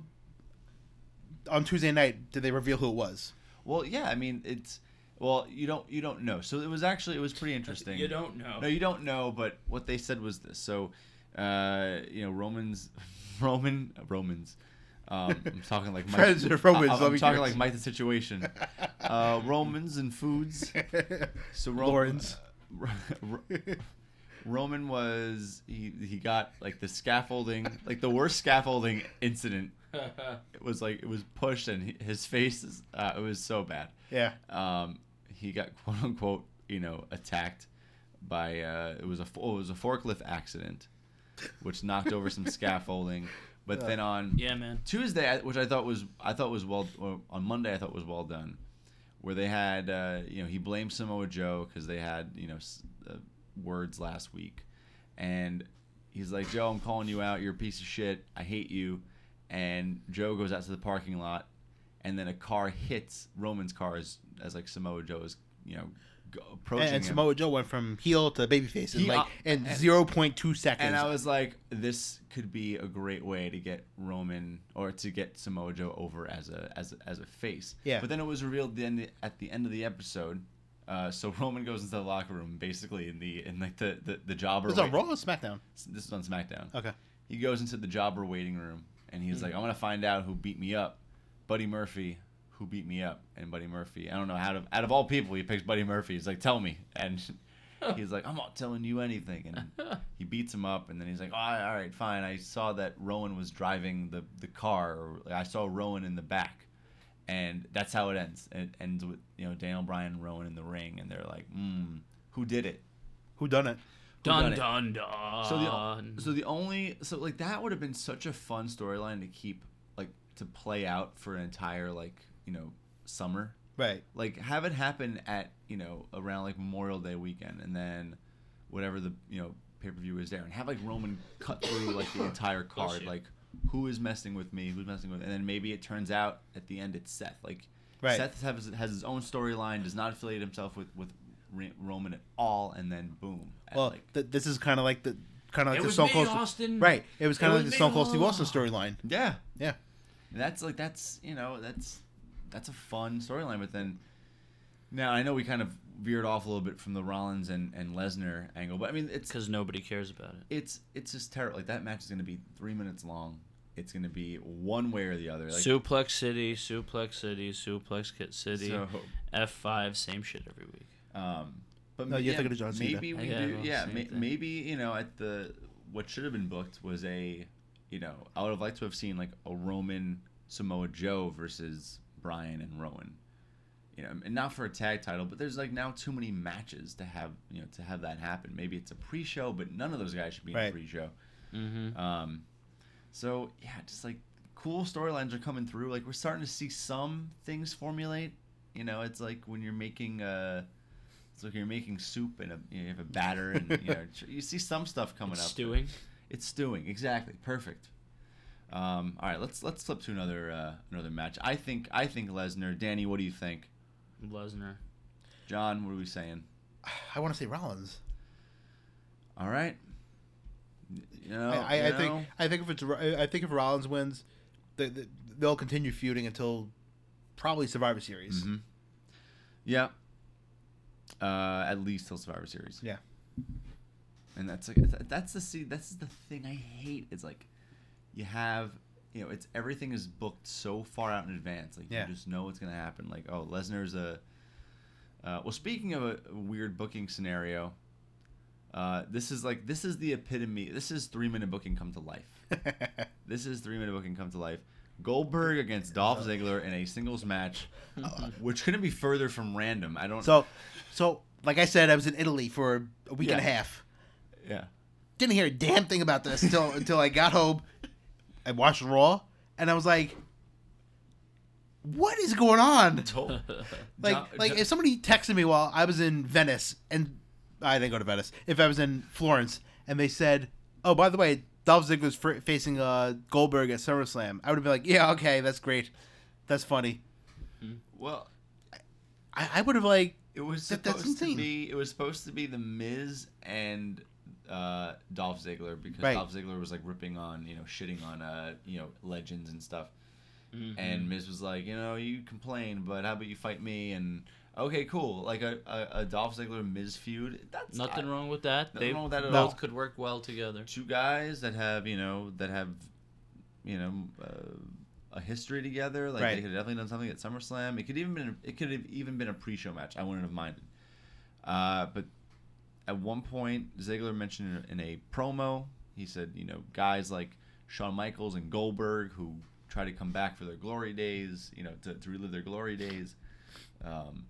Speaker 1: on Tuesday night, did they reveal who it was?
Speaker 2: well, yeah, I mean it's well you don't you don't know. So it was actually it was pretty *laughs* interesting.
Speaker 3: You don't know.
Speaker 2: No, you don't know, but what they said was this. So, uh, you know, Romans, *laughs* Roman, Romans. Um, I'm talking like Mike,
Speaker 1: Friends are Romans,
Speaker 2: I,
Speaker 1: let
Speaker 2: am
Speaker 1: me
Speaker 2: talking like Mike the Situation. Uh, Romans and foods. *laughs* So Ro-
Speaker 1: Lawrence.
Speaker 2: uh, Ro- Ro- Roman was he he got like the scaffolding like the worst scaffolding incident. *laughs* It was like it was pushed and he, his face is, uh, it was so bad
Speaker 1: yeah.
Speaker 2: um, he got *laughs* quote unquote you know attacked by uh, it was a it was a forklift accident, which knocked over some scaffolding. But then on
Speaker 3: yeah, man.
Speaker 2: Tuesday, which I thought was I thought was well on Monday I thought was well done, where they had uh, you know he blamed Samoa Joe because they had you know s- uh, words last week, and he's like Joe I'm calling you out. You're a piece of shit. I hate you, and Joe goes out to the parking lot, and then a car hits Roman's car as, as like Samoa Joe is you know go, approaching
Speaker 1: And, and. Samoa Joe went from heel to babyface in like
Speaker 2: uh,
Speaker 1: in zero point two seconds.
Speaker 2: And I was like, this could be a great way to get Roman or to get Samoa Joe over as a as a, as a face.
Speaker 1: Yeah.
Speaker 2: But then it was revealed then at the end of the episode. Uh, so *laughs* Roman goes into the locker room, basically in the in like the the, the jobber.
Speaker 1: was it on Raw or SmackDown?
Speaker 2: This is on SmackDown.
Speaker 1: Okay.
Speaker 2: He goes into the jobber waiting room, and he's
Speaker 1: Mm-hmm.
Speaker 2: like, "I'm gonna find out who beat me up." Buddy Murphy, who beat me up, and Buddy Murphy. I don't know out of out of all people, he picks Buddy Murphy. He's like, "Tell me," and *laughs* he's like, "I'm not telling you anything." And *laughs* he beats him up, and then he's like, oh, "All right, fine. I saw that Rowan was driving the the car. Or, like, I saw Rowan in the back." And that's how it ends. It ends with you know Daniel Bryan and Rowan in the ring, and they're like, "Hmm, who did it?"
Speaker 1: Who done it?
Speaker 2: Who done
Speaker 3: Dun dun dun.
Speaker 2: So the so the only so like that would have been such a fun storyline to keep like to play out for an entire like you know summer.
Speaker 1: Right.
Speaker 2: Like have it happen at you know around like Memorial Day weekend, and then whatever the you know pay per view is there, and have like Roman cut through like the entire card,
Speaker 3: Bullshit.
Speaker 2: like who is messing with me, who's messing with, and then maybe it turns out at the end it's Seth. Like
Speaker 1: Right.
Speaker 2: Seth has, has his own storyline, does not affiliate himself with with Roman at all, and then boom.
Speaker 1: Well,
Speaker 2: like,
Speaker 1: th- this is kind of like the kind of like
Speaker 3: It
Speaker 1: the
Speaker 3: was
Speaker 1: Stone
Speaker 3: me,
Speaker 1: Cold.
Speaker 3: Austin.
Speaker 1: Right. It was kind of like the
Speaker 3: me
Speaker 1: Stone Cold Steve
Speaker 3: all
Speaker 1: Austin storyline.
Speaker 2: Yeah,
Speaker 1: Yeah.
Speaker 2: And that's like that's you know that's that's a fun storyline. But then now I know we kind of veered off a little bit from the Rollins and and Lesnar angle, but I mean it's
Speaker 3: because nobody cares about it.
Speaker 2: it's it's just terrible. Like that match is going to be three minutes long. It's going to be one way or the other. Like,
Speaker 3: Suplex City, Suplex City, Suplex Kit City,
Speaker 2: so,
Speaker 3: F5, same shit every week.
Speaker 2: um, but
Speaker 1: No,
Speaker 2: ma-
Speaker 1: you're
Speaker 2: yeah,
Speaker 1: thinking to John Cena.
Speaker 2: maybe we
Speaker 3: Yeah,
Speaker 2: do. Yeah,
Speaker 3: same
Speaker 2: may,
Speaker 3: thing.
Speaker 2: maybe you know at the what should have been booked was a you know I would have liked to have seen like a Roman Samoa Joe versus Bryan and Rowan. You know, and not for a tag title, but there's like now too many matches to have you know to have that happen. Maybe it's a pre-show, but none of those guys should be in
Speaker 1: Right.
Speaker 2: a pre-show.
Speaker 3: Mm-hmm.
Speaker 2: Um, so yeah, just like cool storylines are coming through. Like we're starting to see some things formulate. You know, it's like when you're making uh it's like you're making soup and a, you, know, you have a batter and you know *laughs* you see some stuff coming up.
Speaker 3: Stewing.
Speaker 2: It's stewing exactly perfect. Um, all right, let's let's flip to another uh, another match. I think I think Lesnar. Danny, what do you think?
Speaker 3: Lesnar.
Speaker 2: John, what are we saying?
Speaker 1: I want to say Rollins.
Speaker 2: All right. You know,
Speaker 1: I, I,
Speaker 2: you
Speaker 1: I think I think if it's Ro- I think if Rollins wins, they, they, they'll continue feuding until probably Survivor Series.
Speaker 2: Mhm. Yeah. Uh, at least till Survivor Series.
Speaker 1: Yeah.
Speaker 2: And that's like that's the see that's the thing I hate. It's like you have you know it's everything is booked so far out in advance. Like
Speaker 1: Yeah.
Speaker 2: you just know what's gonna happen. Like oh Lesnar's a. Uh, well, speaking of a, weird booking scenario, uh, this is like this is the epitome. This is three minute booking come to life. *laughs* This is three minute booking come to life. Goldberg against Dolph Ziggler in a singles match, which couldn't be further from random. I don't.
Speaker 1: so, so like I said, I was in Italy for a week and a half.
Speaker 2: yeah.
Speaker 1: Didn't hear a damn thing about this until until I got home. I watched Raw, and I was like, "What is going on?" *laughs* Like, like if somebody texted me while I was in Venice, and I didn't go to Venice. If I was in Florence, and they said, "Oh, by the way, Dolph Ziggler's fr- facing uh, Goldberg at SummerSlam," I would have been like, "Yeah, okay, that's great, that's funny."
Speaker 2: well,
Speaker 1: I, I would have like,
Speaker 2: it was
Speaker 1: That- that's
Speaker 2: supposed to
Speaker 1: insane.
Speaker 2: be. It was supposed to be the Miz and uh, Dolph Ziggler because
Speaker 1: Right.
Speaker 2: Dolph Ziggler was like ripping on you know shitting on uh you know legends and stuff.
Speaker 3: Mhm.
Speaker 2: And Miz was like, you know, you complain, but how about you fight me? And okay, cool. Like a, a, a Dolph Ziggler Miz feud. That's
Speaker 3: nothing
Speaker 2: I-
Speaker 3: wrong with that.
Speaker 2: Nothing
Speaker 3: They
Speaker 2: wrong with that at
Speaker 3: both
Speaker 2: all.
Speaker 3: could work well together.
Speaker 2: two guys that have you know that have you know uh, a history together. Like
Speaker 1: Right.
Speaker 2: they could have definitely done something at SummerSlam. It could even been it could have even been a pre-show match. I wouldn't have minded. Uh, but at one point, Ziggler mentioned in a promo, he said, you know, guys like Shawn Michaels and Goldberg who try to come back for their glory days, you know, to, to relive their glory days. Um,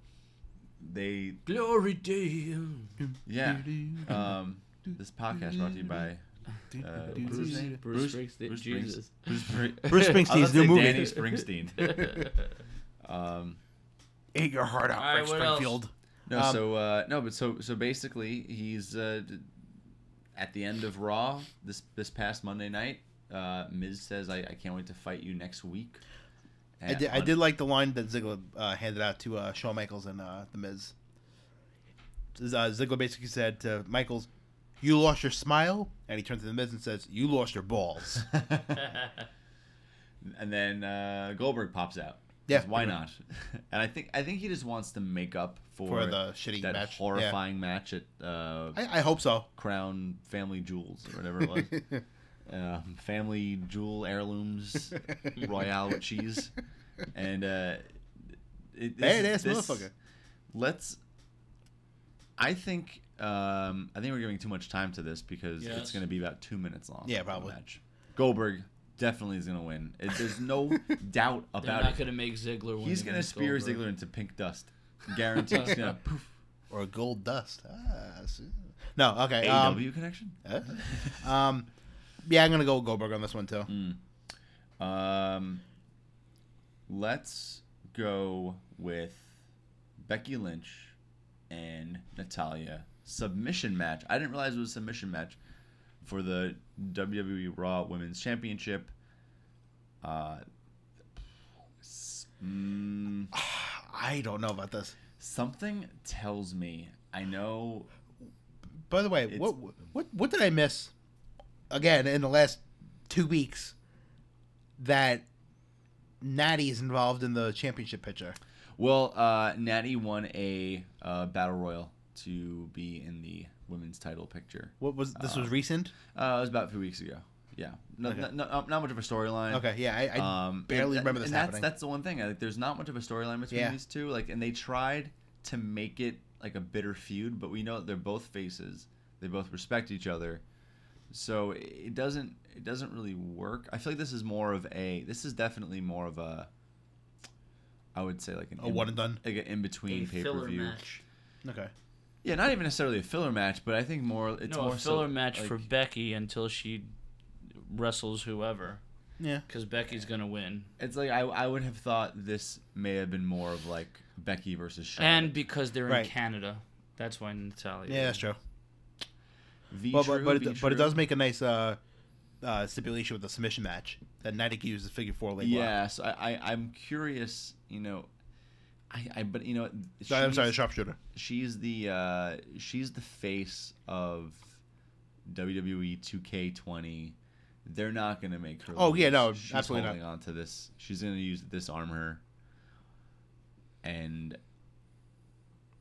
Speaker 2: they
Speaker 3: Glory day.
Speaker 2: yeah. Um, this podcast brought to you by uh, what's his?
Speaker 3: Bruce Springsteen.
Speaker 2: Bruce
Speaker 3: Jesus.
Speaker 2: Springs- Bruce, *laughs*
Speaker 1: Bruce Springsteen's new movie.
Speaker 2: Danny Springsteen. *laughs* Um,
Speaker 1: "Ate your heart out,
Speaker 3: All right,
Speaker 1: Rick
Speaker 3: what else?
Speaker 1: Springfield."
Speaker 2: no,
Speaker 1: Um,
Speaker 2: so uh, no, but so so basically, he's uh, at the end of Raw this this past Monday night. Uh, Miz says, I, "I can't wait to fight you next week."
Speaker 1: I
Speaker 2: And
Speaker 1: did, I did like the line that Ziggler uh, handed out to uh, Shawn Michaels and uh, The Miz. Uh, Ziggler basically said to Michaels, "You lost your smile," and he turns to The Miz and says, "You lost your balls." *laughs* *laughs*
Speaker 2: and then uh, Goldberg pops out.
Speaker 1: Yeah.
Speaker 2: why not? *laughs* and I think I think he just wants to make up for,
Speaker 1: For the shitty
Speaker 2: that
Speaker 1: match, yeah.
Speaker 2: horrifying match at uh,
Speaker 1: I, I hope so.
Speaker 2: Crown Family Jewels or whatever it was. *laughs* um, family Jewel heirlooms *laughs* Royale with cheese, and uh, it,
Speaker 1: Badass
Speaker 2: this-
Speaker 1: motherfucker.
Speaker 2: Let's. I think um, I think we're giving too much time to this because
Speaker 3: Yes.
Speaker 2: it's going to be about two minutes long.
Speaker 1: Yeah, probably.
Speaker 2: Match. Goldberg definitely is going to win. It, there's no *laughs* doubt about
Speaker 3: They're
Speaker 2: about
Speaker 3: not
Speaker 2: it.
Speaker 3: going to make Ziggler win.
Speaker 2: He's going to spear
Speaker 3: Goldberg.
Speaker 2: Ziggler into pink dust. Guaranteed. He's going *laughs* to poof.
Speaker 1: or gold dust. Ah, s- no, okay. Um,
Speaker 2: AW connection.
Speaker 1: uh, um, yeah, I'm gonna go with Goldberg on this one too.
Speaker 2: Mm. Um, let's go with Becky Lynch and Natalya submission match. I didn't realize it was a submission match for the WWE Raw Women's Championship. Uh, mm,
Speaker 1: I don't know about this.
Speaker 2: something tells me I know.
Speaker 1: By the way, what what what did I miss? Again, in the last two weeks, that Natty is involved in the championship picture.
Speaker 2: Well, uh, Natty won a uh, battle royal to be in the women's title picture.
Speaker 1: What was this? was
Speaker 2: Uh,
Speaker 1: recent.
Speaker 2: Uh, it was about a few weeks ago. Yeah, no,
Speaker 1: Okay.
Speaker 2: no, no, not much of a storyline.
Speaker 1: Okay, yeah, I, I
Speaker 2: um,
Speaker 1: barely
Speaker 2: and-
Speaker 1: remember this
Speaker 2: and
Speaker 1: happening.
Speaker 2: That's, that's the one thing. Like, there's not much of a storyline between
Speaker 1: Yeah.
Speaker 2: these two. Like, and they tried to make it like a bitter feud, but we know they're both faces. They both respect each other, so it it doesn't it doesn't really work. I feel like this is more of a. This is definitely more of a. I would say like an
Speaker 1: a one and done.
Speaker 2: like an in between pay per view.
Speaker 3: match.
Speaker 1: Okay.
Speaker 2: Yeah, not even necessarily a filler match, but I think more it's
Speaker 3: no,
Speaker 2: more
Speaker 3: a filler
Speaker 2: so,
Speaker 3: match
Speaker 2: like,
Speaker 3: for Becky until she wrestles whoever,
Speaker 1: Yeah.
Speaker 3: because Becky's gonna win,
Speaker 2: It's like I I would have thought this may have been more of like Becky versus Charlotte.
Speaker 3: and because they're
Speaker 1: Right.
Speaker 3: in Canada, that's why Natalya.
Speaker 1: Yeah, that's true.
Speaker 2: V
Speaker 1: But,
Speaker 2: true,
Speaker 1: but, but,
Speaker 2: V
Speaker 1: it, but it does make a nice uh, uh, stipulation with the submission match that Natty can use the figure four leg lock.
Speaker 2: Yeah, so I, I I'm curious. You know, I, I but you know
Speaker 1: I'm sorry, the sharpshooter.
Speaker 2: she's the uh, she's the face of WWE 2K20. They're not gonna make her.
Speaker 1: Oh, yeah, no,
Speaker 2: she's
Speaker 1: absolutely not.
Speaker 2: holding on to this. She's gonna use disarm her, and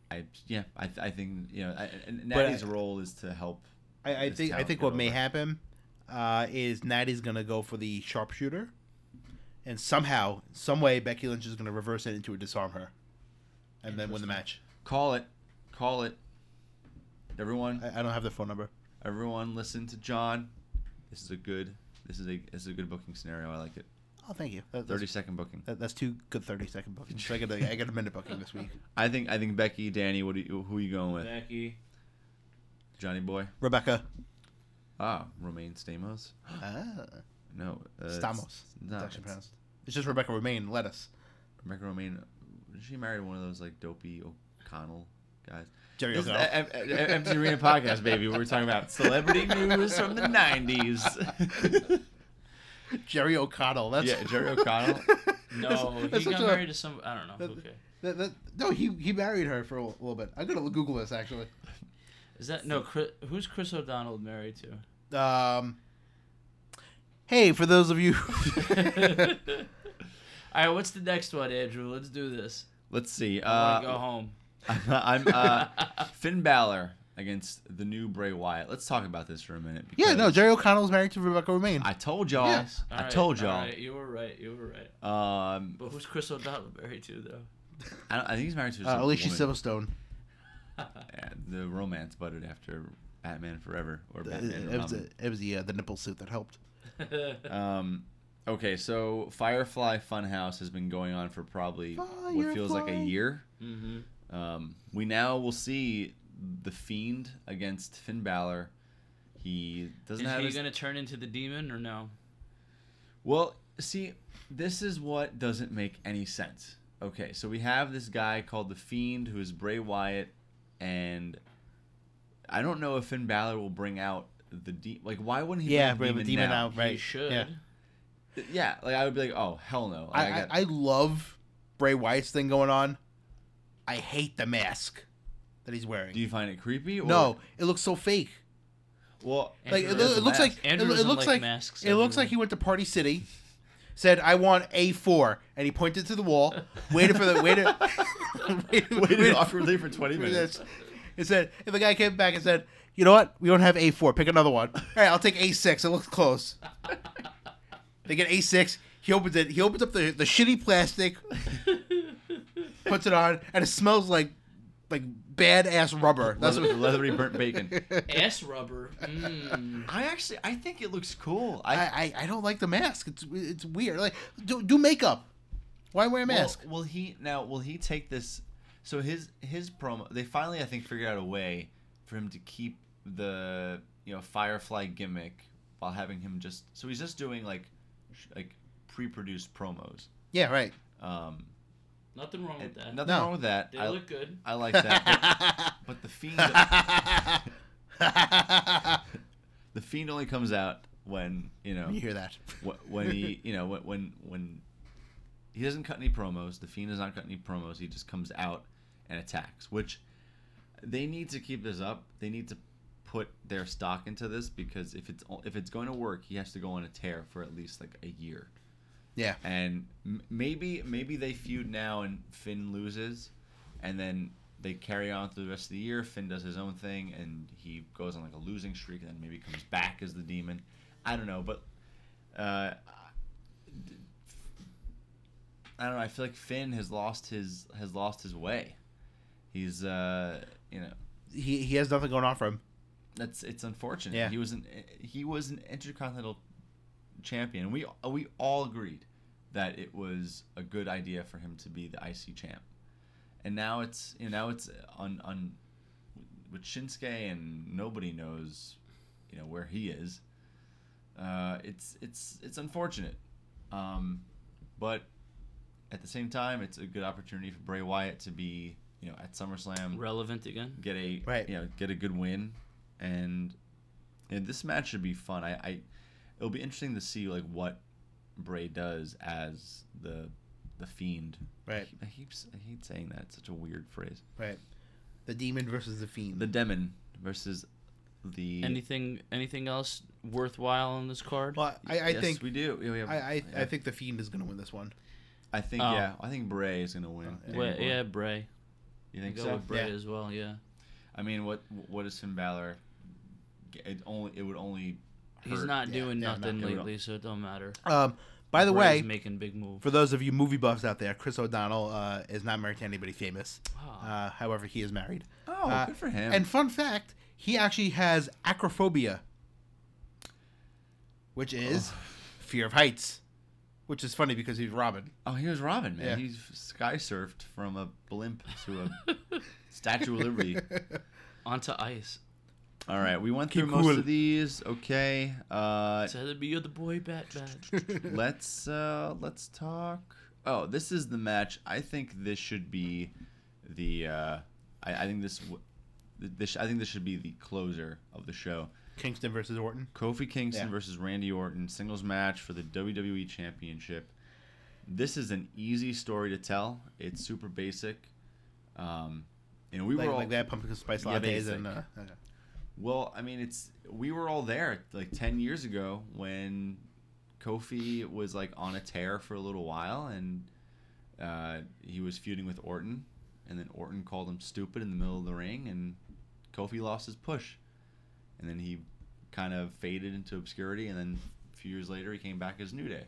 Speaker 2: I yeah, I, I think you know, I, Natty's
Speaker 1: I-
Speaker 2: role is to help.
Speaker 1: I, I think I think what may happen uh, is Natty's gonna go for the sharpshooter, and somehow, some way, Becky Lynch is gonna reverse it into a disarm her, and then win the match.
Speaker 2: Call it, call it. Everyone,
Speaker 1: I, I don't have the phone number.
Speaker 2: everyone, listen to John. This is a good. This is a this is a good booking scenario. I like it.
Speaker 1: Oh, thank you. That,
Speaker 2: Thirty
Speaker 1: that's,
Speaker 2: second booking.
Speaker 1: that, that's two good thirty second bookings. I got a, I got a minute booking this week. *laughs*
Speaker 2: I think I think Becky, Danny. What do you, who are you going with?
Speaker 3: Becky.
Speaker 2: Johnny Boy.
Speaker 1: Rebecca.
Speaker 2: Ah, Romijn Stamos. *gasps*
Speaker 1: Ah,
Speaker 2: No, uh, it's-
Speaker 1: Stamos.
Speaker 2: No,
Speaker 1: it's actually
Speaker 2: it's
Speaker 1: pronounced. It's just Rebecca Romijn. Lettuce.
Speaker 2: Rebecca Romijn. She married one of those like dopey O'Connell guys.
Speaker 1: Jerry
Speaker 2: This is
Speaker 1: O'Connell.
Speaker 2: the M- M- Empty Arena podcast, baby. We're talking about celebrity news from the '90s. *laughs*
Speaker 1: Jerry O'Connell. That's
Speaker 2: yeah, Jerry O'Connell. *laughs*
Speaker 3: No,
Speaker 1: That's
Speaker 3: he got
Speaker 1: such a-
Speaker 3: married to some. I don't know.
Speaker 1: that-
Speaker 3: Okay.
Speaker 1: That, that, no, he he married her for a little bit. I'm gonna Google this actually.
Speaker 3: Is that no? Chris, who's Chris O'Donnell married to?
Speaker 1: Um, hey, for those of you,
Speaker 3: All *laughs* right, what's the next one, Andrew? Let's do this.
Speaker 2: Let's see.
Speaker 3: I want to
Speaker 2: Uh,
Speaker 3: go home. *laughs*
Speaker 2: I'm uh, *laughs* Finn Balor against the new Bray Wyatt. Let's talk about this for a minute.
Speaker 1: yeah, no,
Speaker 2: because
Speaker 1: Jerry O'Connell's married to Rebecca Romijn.
Speaker 2: I told y'all.
Speaker 1: Yes.
Speaker 2: I
Speaker 3: All right,
Speaker 2: told
Speaker 3: all
Speaker 2: y'all.
Speaker 3: right, you were right. You were right.
Speaker 2: Um,
Speaker 3: But who's Chris O'Donnell married to, though?
Speaker 2: I, don't, I think he's married to
Speaker 1: uh,
Speaker 2: some
Speaker 1: Alicia
Speaker 2: woman.
Speaker 1: Silverstone. *laughs*
Speaker 2: Yeah, the romance budded after Batman Forever or
Speaker 1: It,
Speaker 2: Batman.
Speaker 1: it
Speaker 2: and
Speaker 1: was
Speaker 2: Robin.
Speaker 1: it was the uh, the nipple suit that helped.
Speaker 2: Um, okay, so Firefly Funhouse has been going on for probably what feels like a
Speaker 1: Firefly.
Speaker 2: year.
Speaker 3: hmm
Speaker 2: Um, we now will see the Fiend against Finn Balor. He doesn't
Speaker 3: Is
Speaker 2: have
Speaker 3: he
Speaker 2: his...
Speaker 3: gonna turn into the demon or no?
Speaker 2: Well, see, this is what doesn't make any sense. Okay, so we have this guy called the Fiend who is Bray Wyatt, and I don't know if Finn Balor will bring out the de- like. Why wouldn't he?
Speaker 1: Yeah,
Speaker 2: bring
Speaker 1: bring
Speaker 2: the
Speaker 1: the demon
Speaker 2: now?
Speaker 1: out. Right,
Speaker 3: He should.
Speaker 1: yeah.
Speaker 2: Yeah, like I would be like, oh hell no. Like,
Speaker 1: I, I,
Speaker 2: got-
Speaker 1: I love Bray Wyatt's thing going on. I hate the mask that he's wearing.
Speaker 2: do you find it creepy? Or,
Speaker 1: no, it looks so fake.
Speaker 2: Well,
Speaker 1: Like it,
Speaker 3: Andrew
Speaker 1: loo-
Speaker 2: doesn't
Speaker 1: it looks like
Speaker 2: mask.
Speaker 1: it,
Speaker 3: Andrew
Speaker 1: loo- it looks
Speaker 3: like
Speaker 1: like
Speaker 3: masks,
Speaker 1: it looks like he went to Party City, said, "I want a 4 and he pointed to the wall, *laughs* waited for the waited, *laughs* waited,
Speaker 2: waited
Speaker 1: waited
Speaker 2: awkwardly for twenty minutes.
Speaker 1: this. It said, and the guy came back and said, "You know what? We don't have a 4 Pick another one. All right, I'll take a 6 It looks close." They get a 6 He opens it. He opens up the the shitty plastic, *laughs* puts it on, and it smells like like badass rubber. That's
Speaker 2: Leather-
Speaker 1: what.
Speaker 2: leathery burnt bacon.
Speaker 3: Ass rubber. Mm.
Speaker 2: I actually, I think it looks cool.
Speaker 1: I,
Speaker 2: I,
Speaker 1: I, I don't like the mask. It's it's weird. Like do do makeup. Why wear a mask?
Speaker 2: Will, will he now? Will he take this? So his his promo. They finally, I think, figured out a way for him to keep the you know Firefly gimmick while having him just. So he's just doing like sh- like pre-produced promos.
Speaker 1: yeah, right.
Speaker 2: Um,
Speaker 3: Nothing wrong with that.
Speaker 2: nothing
Speaker 1: No.
Speaker 2: wrong with that.
Speaker 3: They
Speaker 2: I,
Speaker 3: look good.
Speaker 2: I like that. *laughs* But, but the fiend, *laughs* the fiend only comes out when you know
Speaker 1: you hear that?
Speaker 2: wh- when he you know when when when he doesn't cut any promos the fiend does not cut any promos he just comes out and attacks which they need to keep this up they need to put their stock into this because if it's if it's going to work he has to go on a tear for at least like a year.
Speaker 1: Yeah.
Speaker 2: and m- maybe maybe they feud now and Finn loses and then they carry on through the rest of the year. Finn does his own thing and he goes on like a losing streak and then maybe comes back as the demon. I don't know but uh, I don't know. I feel like Finn has lost his has lost his way. He's uh you know.
Speaker 1: He he has nothing going on for him.
Speaker 2: That's it's unfortunate.
Speaker 1: Yeah.
Speaker 2: He was an he was an intercontinental champion. We we all agreed that it was a good idea for him to be the IC champ. And now it's you know now it's on on with Shinsuke and nobody knows you know where he is. Uh, it's it's it's unfortunate. Um, but at the same time, it's a good opportunity for Bray Wyatt to be you know at SummerSlam
Speaker 3: Relevant again.
Speaker 2: get a
Speaker 1: Right.
Speaker 2: you know get a good win and and this match should be fun i i it'll be interesting to see like what bray does as the the fiend
Speaker 1: Right.
Speaker 2: i, keep s- I hate saying that it's such a weird phrase
Speaker 1: Right. The demon versus the fiend.
Speaker 2: the demon versus the
Speaker 3: Anything anything else worthwhile on this card?
Speaker 1: well, I, I
Speaker 2: yes,
Speaker 1: think
Speaker 2: we do Yeah, we have,
Speaker 1: I, I,
Speaker 2: yeah.
Speaker 1: I think the fiend is gonna win this one.
Speaker 2: i think
Speaker 3: Oh.
Speaker 2: yeah i think bray is gonna win
Speaker 1: Uh,
Speaker 3: Wait, yeah, Bray.
Speaker 2: You think
Speaker 3: Go
Speaker 2: so?
Speaker 3: with Bray
Speaker 1: Yeah.
Speaker 3: as well. Yeah.
Speaker 2: I mean, what what is Finn Balor? It only it would only.
Speaker 3: He's not
Speaker 1: Yeah,
Speaker 3: doing
Speaker 1: yeah,
Speaker 3: nothing
Speaker 2: not-
Speaker 3: lately, so it don't matter.
Speaker 1: Um, by the
Speaker 3: Bray's
Speaker 1: way,
Speaker 3: making big move.
Speaker 1: for those of you movie buffs out there, Chris O'Donnell uh, is not married to anybody famous.
Speaker 3: Ah.
Speaker 1: Uh, however, he is married.
Speaker 2: Oh,
Speaker 1: Uh,
Speaker 2: good for him.
Speaker 1: And fun fact, he actually has acrophobia, which is fear of heights, which is funny because he's Robin.
Speaker 2: oh, he was Robin, man.
Speaker 1: Yeah.
Speaker 2: He's sky surfed from a blimp to a Statue of Liberty. *laughs*
Speaker 3: Onto ice.
Speaker 2: All right, we went
Speaker 1: Keep
Speaker 2: through most of these. Okay, uh,
Speaker 3: Said to be the boy Batman. *laughs*
Speaker 2: let's uh, let's talk. Oh, this is the match. I think this should be the. Uh, I, I think this. w- This I think this should be the closer of the show.
Speaker 1: Kingston versus Orton.
Speaker 2: Kofi Kingston
Speaker 1: Yeah.
Speaker 2: versus Randy Orton singles match for the WWE Championship. This is an easy story to tell. It's super basic. Um, and we
Speaker 1: like,
Speaker 2: were all
Speaker 1: like that pumpkin spice
Speaker 2: Yeah,
Speaker 1: lattes
Speaker 2: basic.
Speaker 1: and uh, okay.
Speaker 2: well. I mean, it's we were all there like ten years ago when Kofi was like on a tear for a little while, and uh, he was feuding with Orton, and then Orton called him stupid in the middle of the ring, and Kofi lost his push, and then he kind of faded into obscurity, and then a few years later he came back as New Day.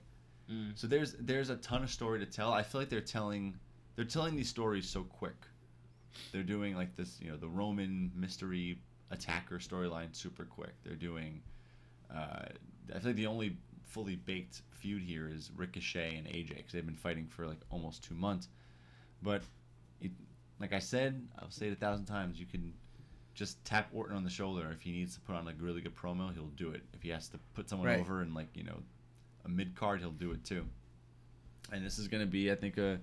Speaker 3: Mm.
Speaker 2: So there's there's a ton of story to tell. I feel like they're telling they're telling these stories so quick. They're doing like this, you know, the Roman mystery attacker storyline super quick. They're doing. Uh, I feel like the only fully baked feud here is Ricochet and AJ because they've been fighting for like almost two months. But it, like I said, I'll say it a thousand times. You can just tap Orton on the shoulder if he needs to put on a really good promo. He'll do it. If he has to put someone
Speaker 1: Right.
Speaker 2: over and like you know a mid card, he'll do it too. And this is going to be, I think, a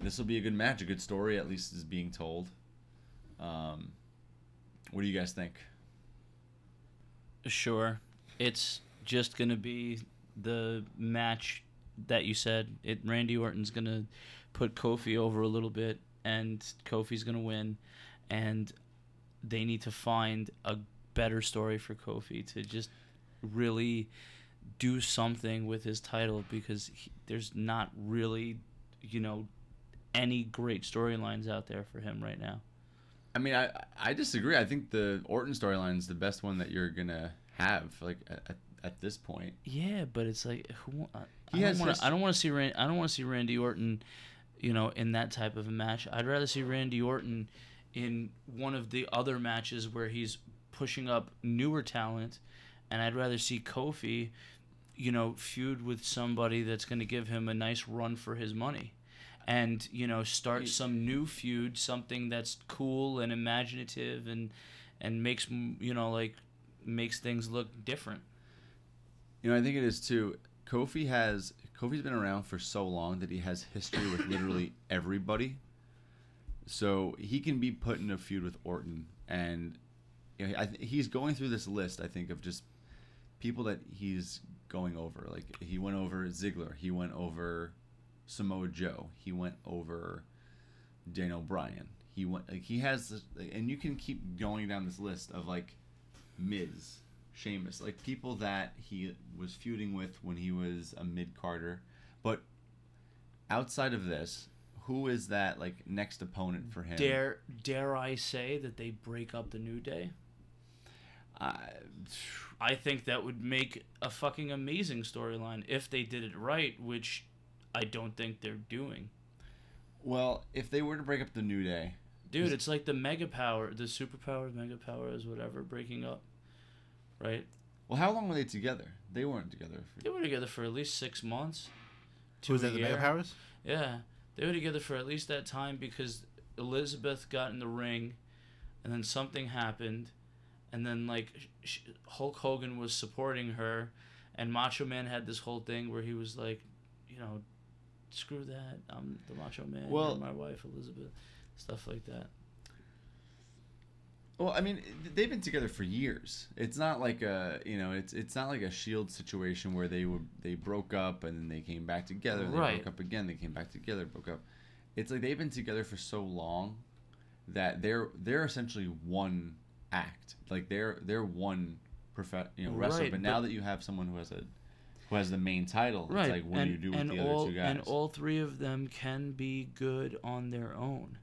Speaker 2: this will be a good match, a good story, at least is being told. Um, what do you guys think?
Speaker 3: Sure. It's just gonna be the match that you said. It Randy Orton's gonna put Kofi over a little bit, and Kofi's gonna win, and they need to find a better story for Kofi to just really do something with his title because he, there's not really, you know, any great storylines out there for him right now.
Speaker 2: I mean, I I disagree. I think the Orton storyline is the best one that you're gonna have, like at, at this point.
Speaker 3: Yeah, but it's like who? I,
Speaker 2: He
Speaker 3: I don't want to. I don't want to see. Ran, I don't want to see Randy Orton, you know, in that type of a match. I'd rather see Randy Orton in one of the other matches where he's pushing up newer talent, and I'd rather see Kofi, you know, feud with somebody that's going to give him a nice run for his money. And you know, start
Speaker 2: He-
Speaker 3: some new feud, something that's cool and imaginative, and and makes you know like makes things look different.
Speaker 2: You know, I think it is too. Kofi has Kofi's been around for so long that he has history with literally *coughs* everybody. So he can be put in a feud with Orton, and you know, th- he's going through this list. I think of just people that he's going over. Like he went over Ziggler, he went over Samoa Joe, he went over Daniel Bryan. He went like he has, and you can keep going down this list of like Miz, Sheamus, like people that he was feuding with when he was a mid carder. But outside of this, who is that like next opponent for him?
Speaker 3: Dare dare I say that they break up the New Day?
Speaker 2: I,
Speaker 3: I think that would make a fucking amazing storyline if they did it right, which I don't think they're doing.
Speaker 2: well, if they were to break up the New Day,
Speaker 3: Dude, it's like the mega power, the superpower, mega powers, whatever, breaking up. Right?
Speaker 2: well, how long were they together? They weren't together. For,
Speaker 3: They were together for at least six months.
Speaker 1: Two was
Speaker 3: to
Speaker 1: that?
Speaker 3: a
Speaker 1: The Mega. Powers.
Speaker 3: Yeah, they were together for at least that time because Elizabeth got in the ring, and then something happened, and then like Hulk Hogan was supporting her, and Macho Man had this whole thing where he was like, you know, screw that, I'm the Macho Man,
Speaker 2: Well-
Speaker 3: my wife Elizabeth, stuff like that.
Speaker 2: Well, I mean, they've been together for years. It's not like a, you know, it's it's not like a Shield situation where they were they broke up and then they came back together. They
Speaker 3: Right.
Speaker 2: broke up again. They came back together. Broke up. It's like they've been together for so long that they're they're essentially one act. Like they're they're one prof- you know wrestler.
Speaker 3: Right,
Speaker 2: but now
Speaker 3: but-
Speaker 2: that you have someone who has a who has the main title,
Speaker 3: right,
Speaker 2: it's like what
Speaker 3: and,
Speaker 2: do you do with the
Speaker 3: all
Speaker 2: other two guys?
Speaker 3: and all three of them can be good on their own.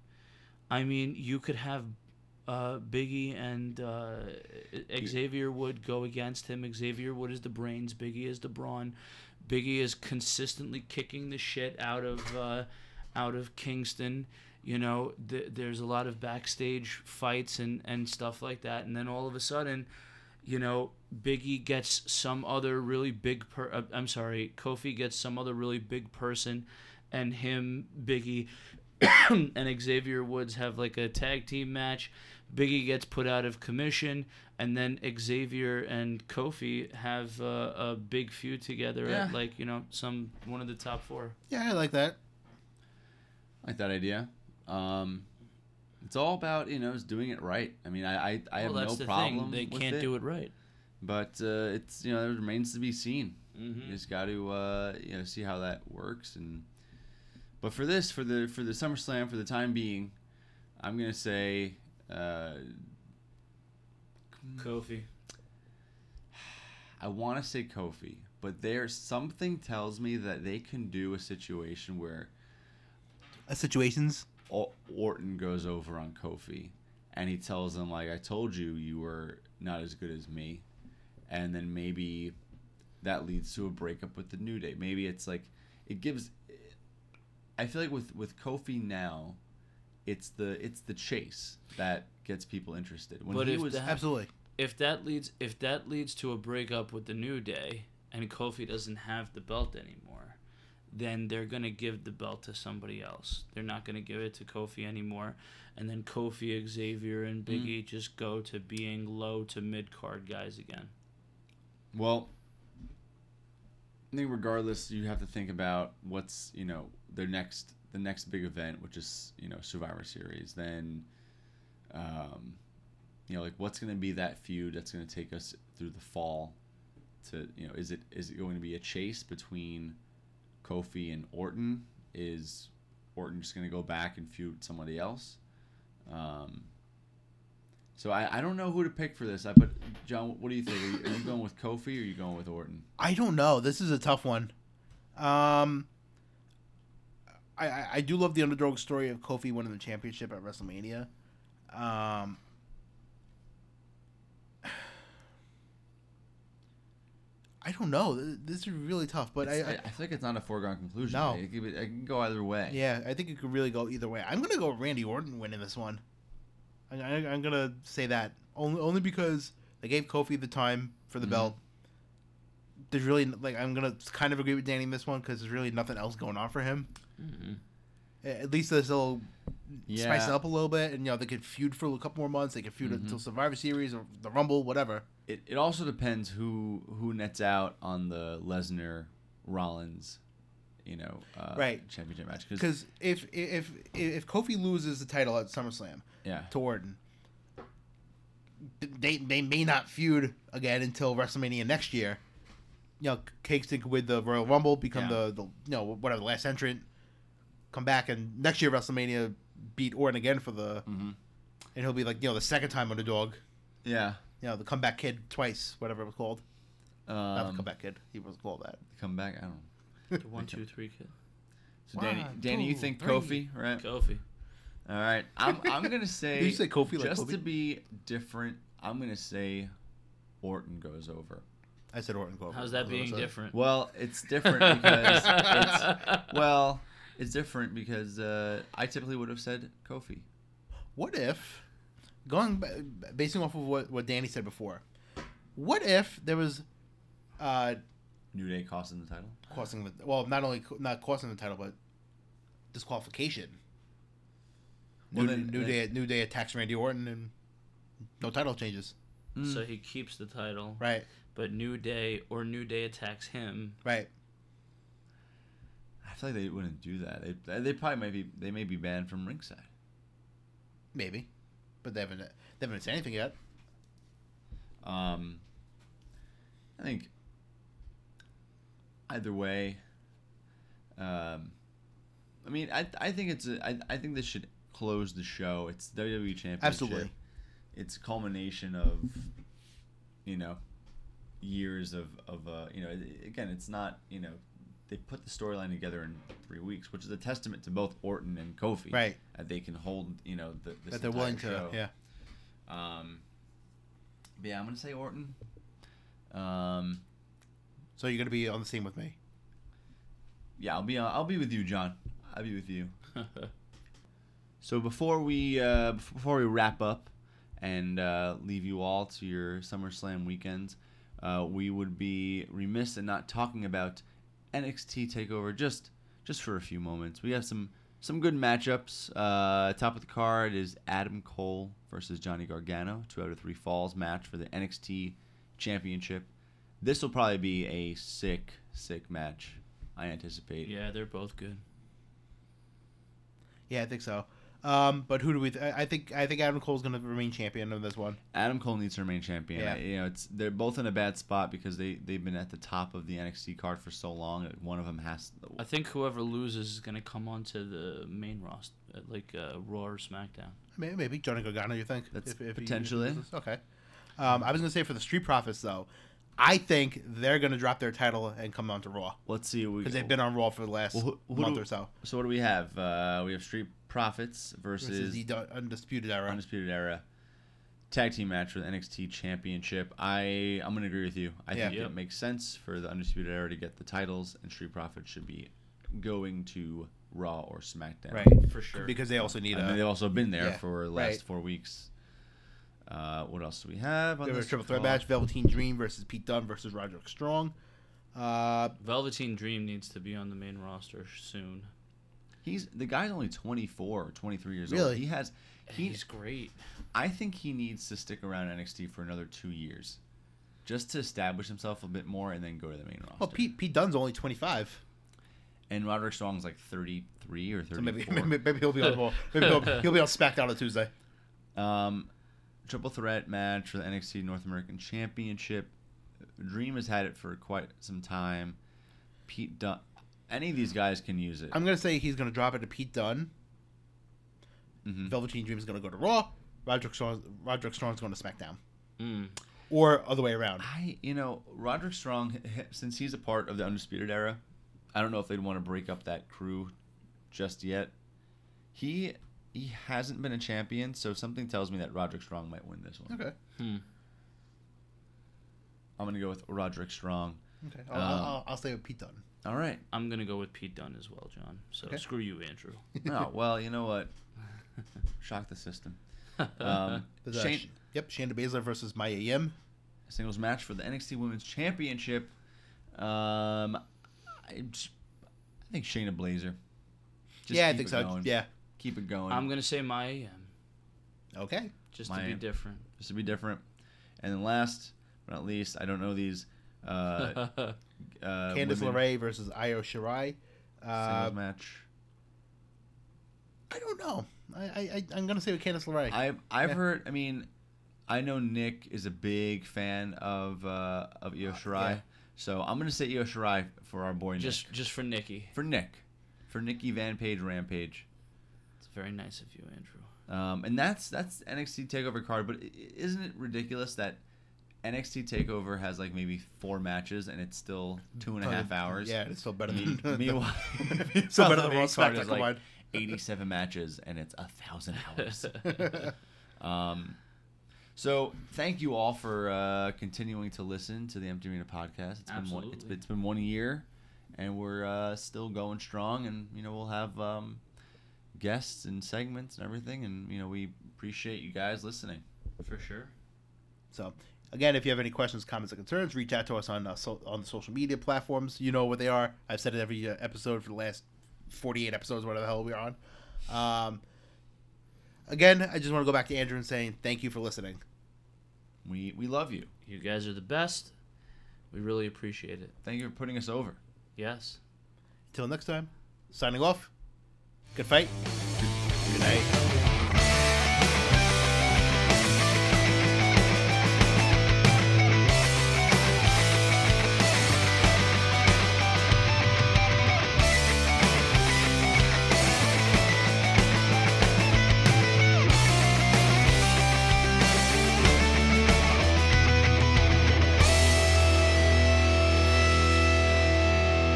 Speaker 3: I mean, you could have uh, Biggie and uh, Xavier Wood go against him. Xavier Wood is the brains. Biggie is the brawn. Biggie is consistently kicking the shit out of uh, out of Kingston. You know, th- there's a lot of backstage fights and and stuff like that, and then all of a sudden, you know, Biggie gets some other really big per. Uh, I'm sorry, Kofi gets some other really big person, and him Biggie *coughs* and Xavier Woods have like a tag team match. Biggie gets put out of commission, and then Xavier and Kofi have uh, a big feud together
Speaker 2: Yeah.
Speaker 3: at like you know some one of the top four.
Speaker 1: Yeah, I like that.
Speaker 2: I like that idea. Um, it's all about you know is doing it right. I mean, I I, I have
Speaker 3: well, that's
Speaker 2: no
Speaker 3: the
Speaker 2: problem.
Speaker 3: thing; they
Speaker 2: with
Speaker 3: can't
Speaker 2: it,
Speaker 3: do it right.
Speaker 2: but uh, it's you know it remains to be seen.
Speaker 3: Mm-hmm.
Speaker 2: You just got to uh, you know see how that works and. But for this, for the for the SummerSlam, for the time being, I'm gonna say uh,
Speaker 3: Kofi.
Speaker 2: I want to say Kofi, but there's something tells me that they can do a situation where
Speaker 1: Uh, situations.
Speaker 2: O- Orton goes over on Kofi, and he tells him like, "I told you you were not as good as me," and then maybe that leads to a breakup with the New Day. Maybe it's like it gives. I feel like with with Kofi now, it's the it's the chase that gets people interested. When
Speaker 3: But
Speaker 2: he was
Speaker 3: that-
Speaker 1: Absolutely.
Speaker 3: If that leads if that leads to a breakup with the New Day and Kofi doesn't have the belt anymore, then they're gonna give the belt to somebody else. They're not gonna give it to Kofi anymore, and then Kofi, Xavier, and mm. Biggie just go to being low to mid card guys again.
Speaker 2: Well, I think regardless, you have to think about what's you know their next the next big event, which is you know Survivor Series. Then, um, you know, like what's going to be that feud that's going to take us through the fall? To you know, is it is it going to be a chase between Kofi and Orton? Is Orton just going to go back and feud somebody else? Um, so I, I don't know who to pick for this. I but John, what do you think? Are you, are you going with Kofi or are you going with Orton?
Speaker 1: I don't know. This is a tough one. Um, I, I, do love the underdog story of Kofi winning the championship at WrestleMania. Um, I don't know. This is really tough, but I, I,
Speaker 2: I, think it's not a foregone conclusion.
Speaker 1: No.
Speaker 2: it, can go either way.
Speaker 1: yeah, I think it could really go either way. I'm gonna go Randy Orton winning this one. I, I, I'm gonna say that only only because they gave Kofi the time for the
Speaker 2: Mhm.
Speaker 1: belt. There's really like I'm gonna kind of agree with Danny in this one because there's really nothing else going on for him.
Speaker 3: Mm-hmm.
Speaker 1: At least this will spice it up a little bit, and you know they could feud for a couple more months. They could feud
Speaker 2: Mhm.
Speaker 1: until Survivor Series or the Rumble, whatever.
Speaker 2: It, it also depends who who nets out on the Lesnar Rollins, you know, uh,
Speaker 1: Right.
Speaker 2: championship match. Because
Speaker 1: Because if if if Kofi loses the title at SummerSlam
Speaker 2: yeah,
Speaker 1: to Orton, they they may not feud again until WrestleMania next year. You know, Kingston could win the Royal Rumble, become
Speaker 2: Yeah.
Speaker 1: the, the you know whatever the last entrant, come back and next year WrestleMania beat Orton again for the
Speaker 2: hmm
Speaker 1: and he'll be like you know the second time underdog.
Speaker 2: yeah.
Speaker 1: You know the comeback kid twice, whatever it was called. Not the
Speaker 2: Um,
Speaker 1: comeback kid. He was called that.
Speaker 2: come back. I don't. know.
Speaker 3: The *laughs* one, two, three kid.
Speaker 2: So Danny,
Speaker 1: One,
Speaker 2: Danny, you
Speaker 1: two,
Speaker 2: think
Speaker 1: three.
Speaker 2: Kofi, right?
Speaker 3: Kofi.
Speaker 2: All right. I'm I'm gonna *laughs* say.
Speaker 1: Did you say Kofi like
Speaker 2: just
Speaker 1: Kobe?
Speaker 2: to be different, I'm gonna say Orton goes over.
Speaker 1: I said Orton. Kofi.
Speaker 3: How's that
Speaker 1: That's what I
Speaker 3: being different?
Speaker 2: Well, it's different because *laughs* it's well, it's different because uh, I typically would have said Kofi.
Speaker 1: What if, going ba- basing off of what, what Danny said before, what if there was, uh,
Speaker 2: New Day costing the title.
Speaker 1: costing the well, not only not costing the title, but disqualification.
Speaker 2: Well,
Speaker 1: New,
Speaker 2: then-
Speaker 1: New
Speaker 2: then-
Speaker 1: Day New Day attacks Randy Orton and no title changes.
Speaker 2: Mm.
Speaker 3: So he keeps the title,
Speaker 1: Right,
Speaker 3: but New Day or New Day attacks him.
Speaker 1: right.
Speaker 2: I feel like they wouldn't do that. They, they probably might be. They may be banned from ringside.
Speaker 1: Maybe, but they haven't they haven't said anything yet.
Speaker 2: Um, I think either way. Um, I mean, I I think it's a, I, I think this should close the show. It's WWE Championship.
Speaker 1: Absolutely.
Speaker 2: It's a culmination of, you know, years of of uh, you know. Again, it's not you know they put the storyline together in three weeks, which is a testament to both Orton and Kofi.
Speaker 1: Right.
Speaker 2: That they can hold, you know, the, this
Speaker 1: that they're
Speaker 2: entire
Speaker 1: willing to.
Speaker 2: show.
Speaker 1: Yeah.
Speaker 2: Um, but yeah, I'm gonna say Orton. Um,
Speaker 1: So you're gonna be on the same with me.
Speaker 2: yeah, I'll be uh, I'll be with you, John. I'll be with you. *laughs* So before we uh, before we wrap up and uh, leave you all to your SummerSlam weekends, uh, we would be remiss in not talking about NXT Takeover just just for a few moments. We have some some good matchups. Uh, top of the card is Adam Cole versus Johnny Gargano, two out of three falls match for the NXT Championship. This will probably be a sick sick match. I anticipate.
Speaker 3: yeah, they're both good.
Speaker 1: Yeah, I think so. Um, but who do we? Th- I I think I think Adam Cole's gonna remain champion of this one.
Speaker 2: Adam Cole needs to remain champion.
Speaker 1: Yeah.
Speaker 2: I- you know, it's they're both in a bad spot because they they've been at the top of the NXT card for so long. that One of them has.
Speaker 3: To, I think whoever loses is gonna come onto the main roster, uh, like uh, Raw or SmackDown.
Speaker 1: Maybe, maybe Johnny Gargano. You think?
Speaker 2: That's
Speaker 1: he-
Speaker 2: potentially.
Speaker 1: loses? okay. Um, I was gonna say for the Street Profits though, I think they're gonna drop their title and come on to Raw
Speaker 2: Let's see.
Speaker 1: Because they've been on Raw for the last
Speaker 2: Well, who- who
Speaker 1: month
Speaker 2: do-
Speaker 1: or so.
Speaker 2: So what do we have? Uh, we have Street Profits versus,
Speaker 1: Versus the du- undisputed era.
Speaker 2: Undisputed Era tag team match for the NXT Championship. I I'm gonna agree with you. I
Speaker 1: Yeah.
Speaker 2: think
Speaker 3: Yep.
Speaker 2: it makes sense for the Undisputed Era to get the titles, and Street Profits should be going to Raw or SmackDown.
Speaker 1: right.
Speaker 3: For sure.
Speaker 1: Because they also need
Speaker 2: I
Speaker 1: a.
Speaker 2: mean, they've also been there
Speaker 1: yeah,
Speaker 2: for the last
Speaker 1: right.
Speaker 2: four weeks. Uh, what else do we have on
Speaker 1: They have a triple threat
Speaker 2: call?
Speaker 1: match: Velveteen Dream versus Pete Dunne versus Roderick Strong. Uh,
Speaker 3: Velveteen Dream needs to be on the main roster soon.
Speaker 2: He's the guy's only 24 or 23 years old.
Speaker 1: Really?
Speaker 2: He has he
Speaker 3: He's great.
Speaker 2: I think he needs to stick around NXT for another 2 years just to establish himself a bit more and then go to the main roster.
Speaker 1: well, Pete Pete Dunne's only twenty five,
Speaker 2: and Roderick Strong's like 33 or 34.
Speaker 1: so maybe, *laughs* maybe maybe he'll be on Raw. *laughs* Maybe he'll, he'll be on SmackDown on Tuesday.
Speaker 2: Um, triple threat match for the NXT North American Championship. Dream has had it for quite some time. Pete Dunne, any of these guys can use it.
Speaker 1: I'm gonna say he's gonna drop it to Pete Dunne.
Speaker 2: Mhm.
Speaker 1: Velveteen Dream is gonna go to Raw. Roderick Strong Roderick Strong's going to SmackDown,
Speaker 3: Mm.
Speaker 1: or other way around.
Speaker 2: I, you know, Roderick Strong, since he's a part of the Undisputed Era, I don't know if they'd want to break up that crew just yet. He he hasn't been a champion, so something tells me that Roderick Strong might win this one.
Speaker 1: Okay.
Speaker 3: Hmm.
Speaker 2: I'm gonna go with Roderick Strong.
Speaker 1: Okay. I'll,
Speaker 2: Um,
Speaker 1: I'll, I'll stay with Pete Dunne.
Speaker 2: All right.
Speaker 3: I'm gonna go with Pete Dunne as well, John. So
Speaker 1: Okay.
Speaker 3: screw you, Andrew. *laughs*
Speaker 2: Oh well, you know what? *laughs* Shock the system. *laughs* Um,
Speaker 1: There's, uh,
Speaker 2: Shane,
Speaker 1: Sh- yep, Shayna Baszler versus Mia Yim.
Speaker 2: singles match for the NXT Women's Championship. Um, I, just, I think Shayna Baszler. Just
Speaker 1: yeah, I
Speaker 2: keep
Speaker 1: think
Speaker 2: it
Speaker 1: so.
Speaker 2: going.
Speaker 1: Yeah.
Speaker 2: Keep it going.
Speaker 3: I'm gonna say Mia Yim,
Speaker 1: Okay.
Speaker 3: just to be
Speaker 2: AM.
Speaker 3: different.
Speaker 2: Just to be different. And then last but not least, I don't know these. Uh, *laughs* uh,
Speaker 1: Candice
Speaker 2: women
Speaker 1: LeRae versus Io Shirai. Uh,
Speaker 2: singles match.
Speaker 1: I don't know. I, I, I I'm gonna say with Candice LeRae.
Speaker 2: I've I've
Speaker 1: Yeah.
Speaker 2: heard. I mean, I know Nick is a big fan of uh, of Io Shirai,
Speaker 1: yeah.
Speaker 2: so I'm gonna say Io Shirai for our boy Nick.
Speaker 3: just just for Nikki.
Speaker 2: for Nick, for Nikki Van Page Rampage.
Speaker 3: It's very nice of you, Andrew.
Speaker 2: Um, and that's that's NXT Takeover card. But isn't it ridiculous that NXT Takeover has like maybe four matches and it's still two and a half hours?
Speaker 1: Yeah, it's still better than
Speaker 2: Me-
Speaker 1: than. *laughs*
Speaker 2: meanwhile, *laughs* *laughs*
Speaker 1: still better than
Speaker 2: the
Speaker 1: Raw
Speaker 2: main card is like
Speaker 1: combined.
Speaker 2: 87 matches and it's a thousand hours. Um, so thank you all for uh, continuing to listen to the Empty Arena podcast. It's been one, it's,
Speaker 3: Absolutely.
Speaker 2: it's been one year, and we're uh, still going strong. And you know we'll have um, guests and segments and everything. And you know we appreciate you guys listening.
Speaker 3: For sure.
Speaker 1: So, again, if you have any questions, comments, or concerns, reach out to us on uh, so, on the social media platforms. You know what they are. I've said it every uh, episode for the last 48 episodes, whatever the hell we're on. Um, again, I just want to go back to Andrew and saying thank you for listening.
Speaker 2: We we love you.
Speaker 3: You guys are the best. We really appreciate it.
Speaker 2: Thank you for putting us over.
Speaker 3: Yes.
Speaker 1: Until next time, signing off. Good fight. Good night.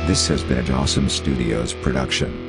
Speaker 4: This has been a Awesome Studios production.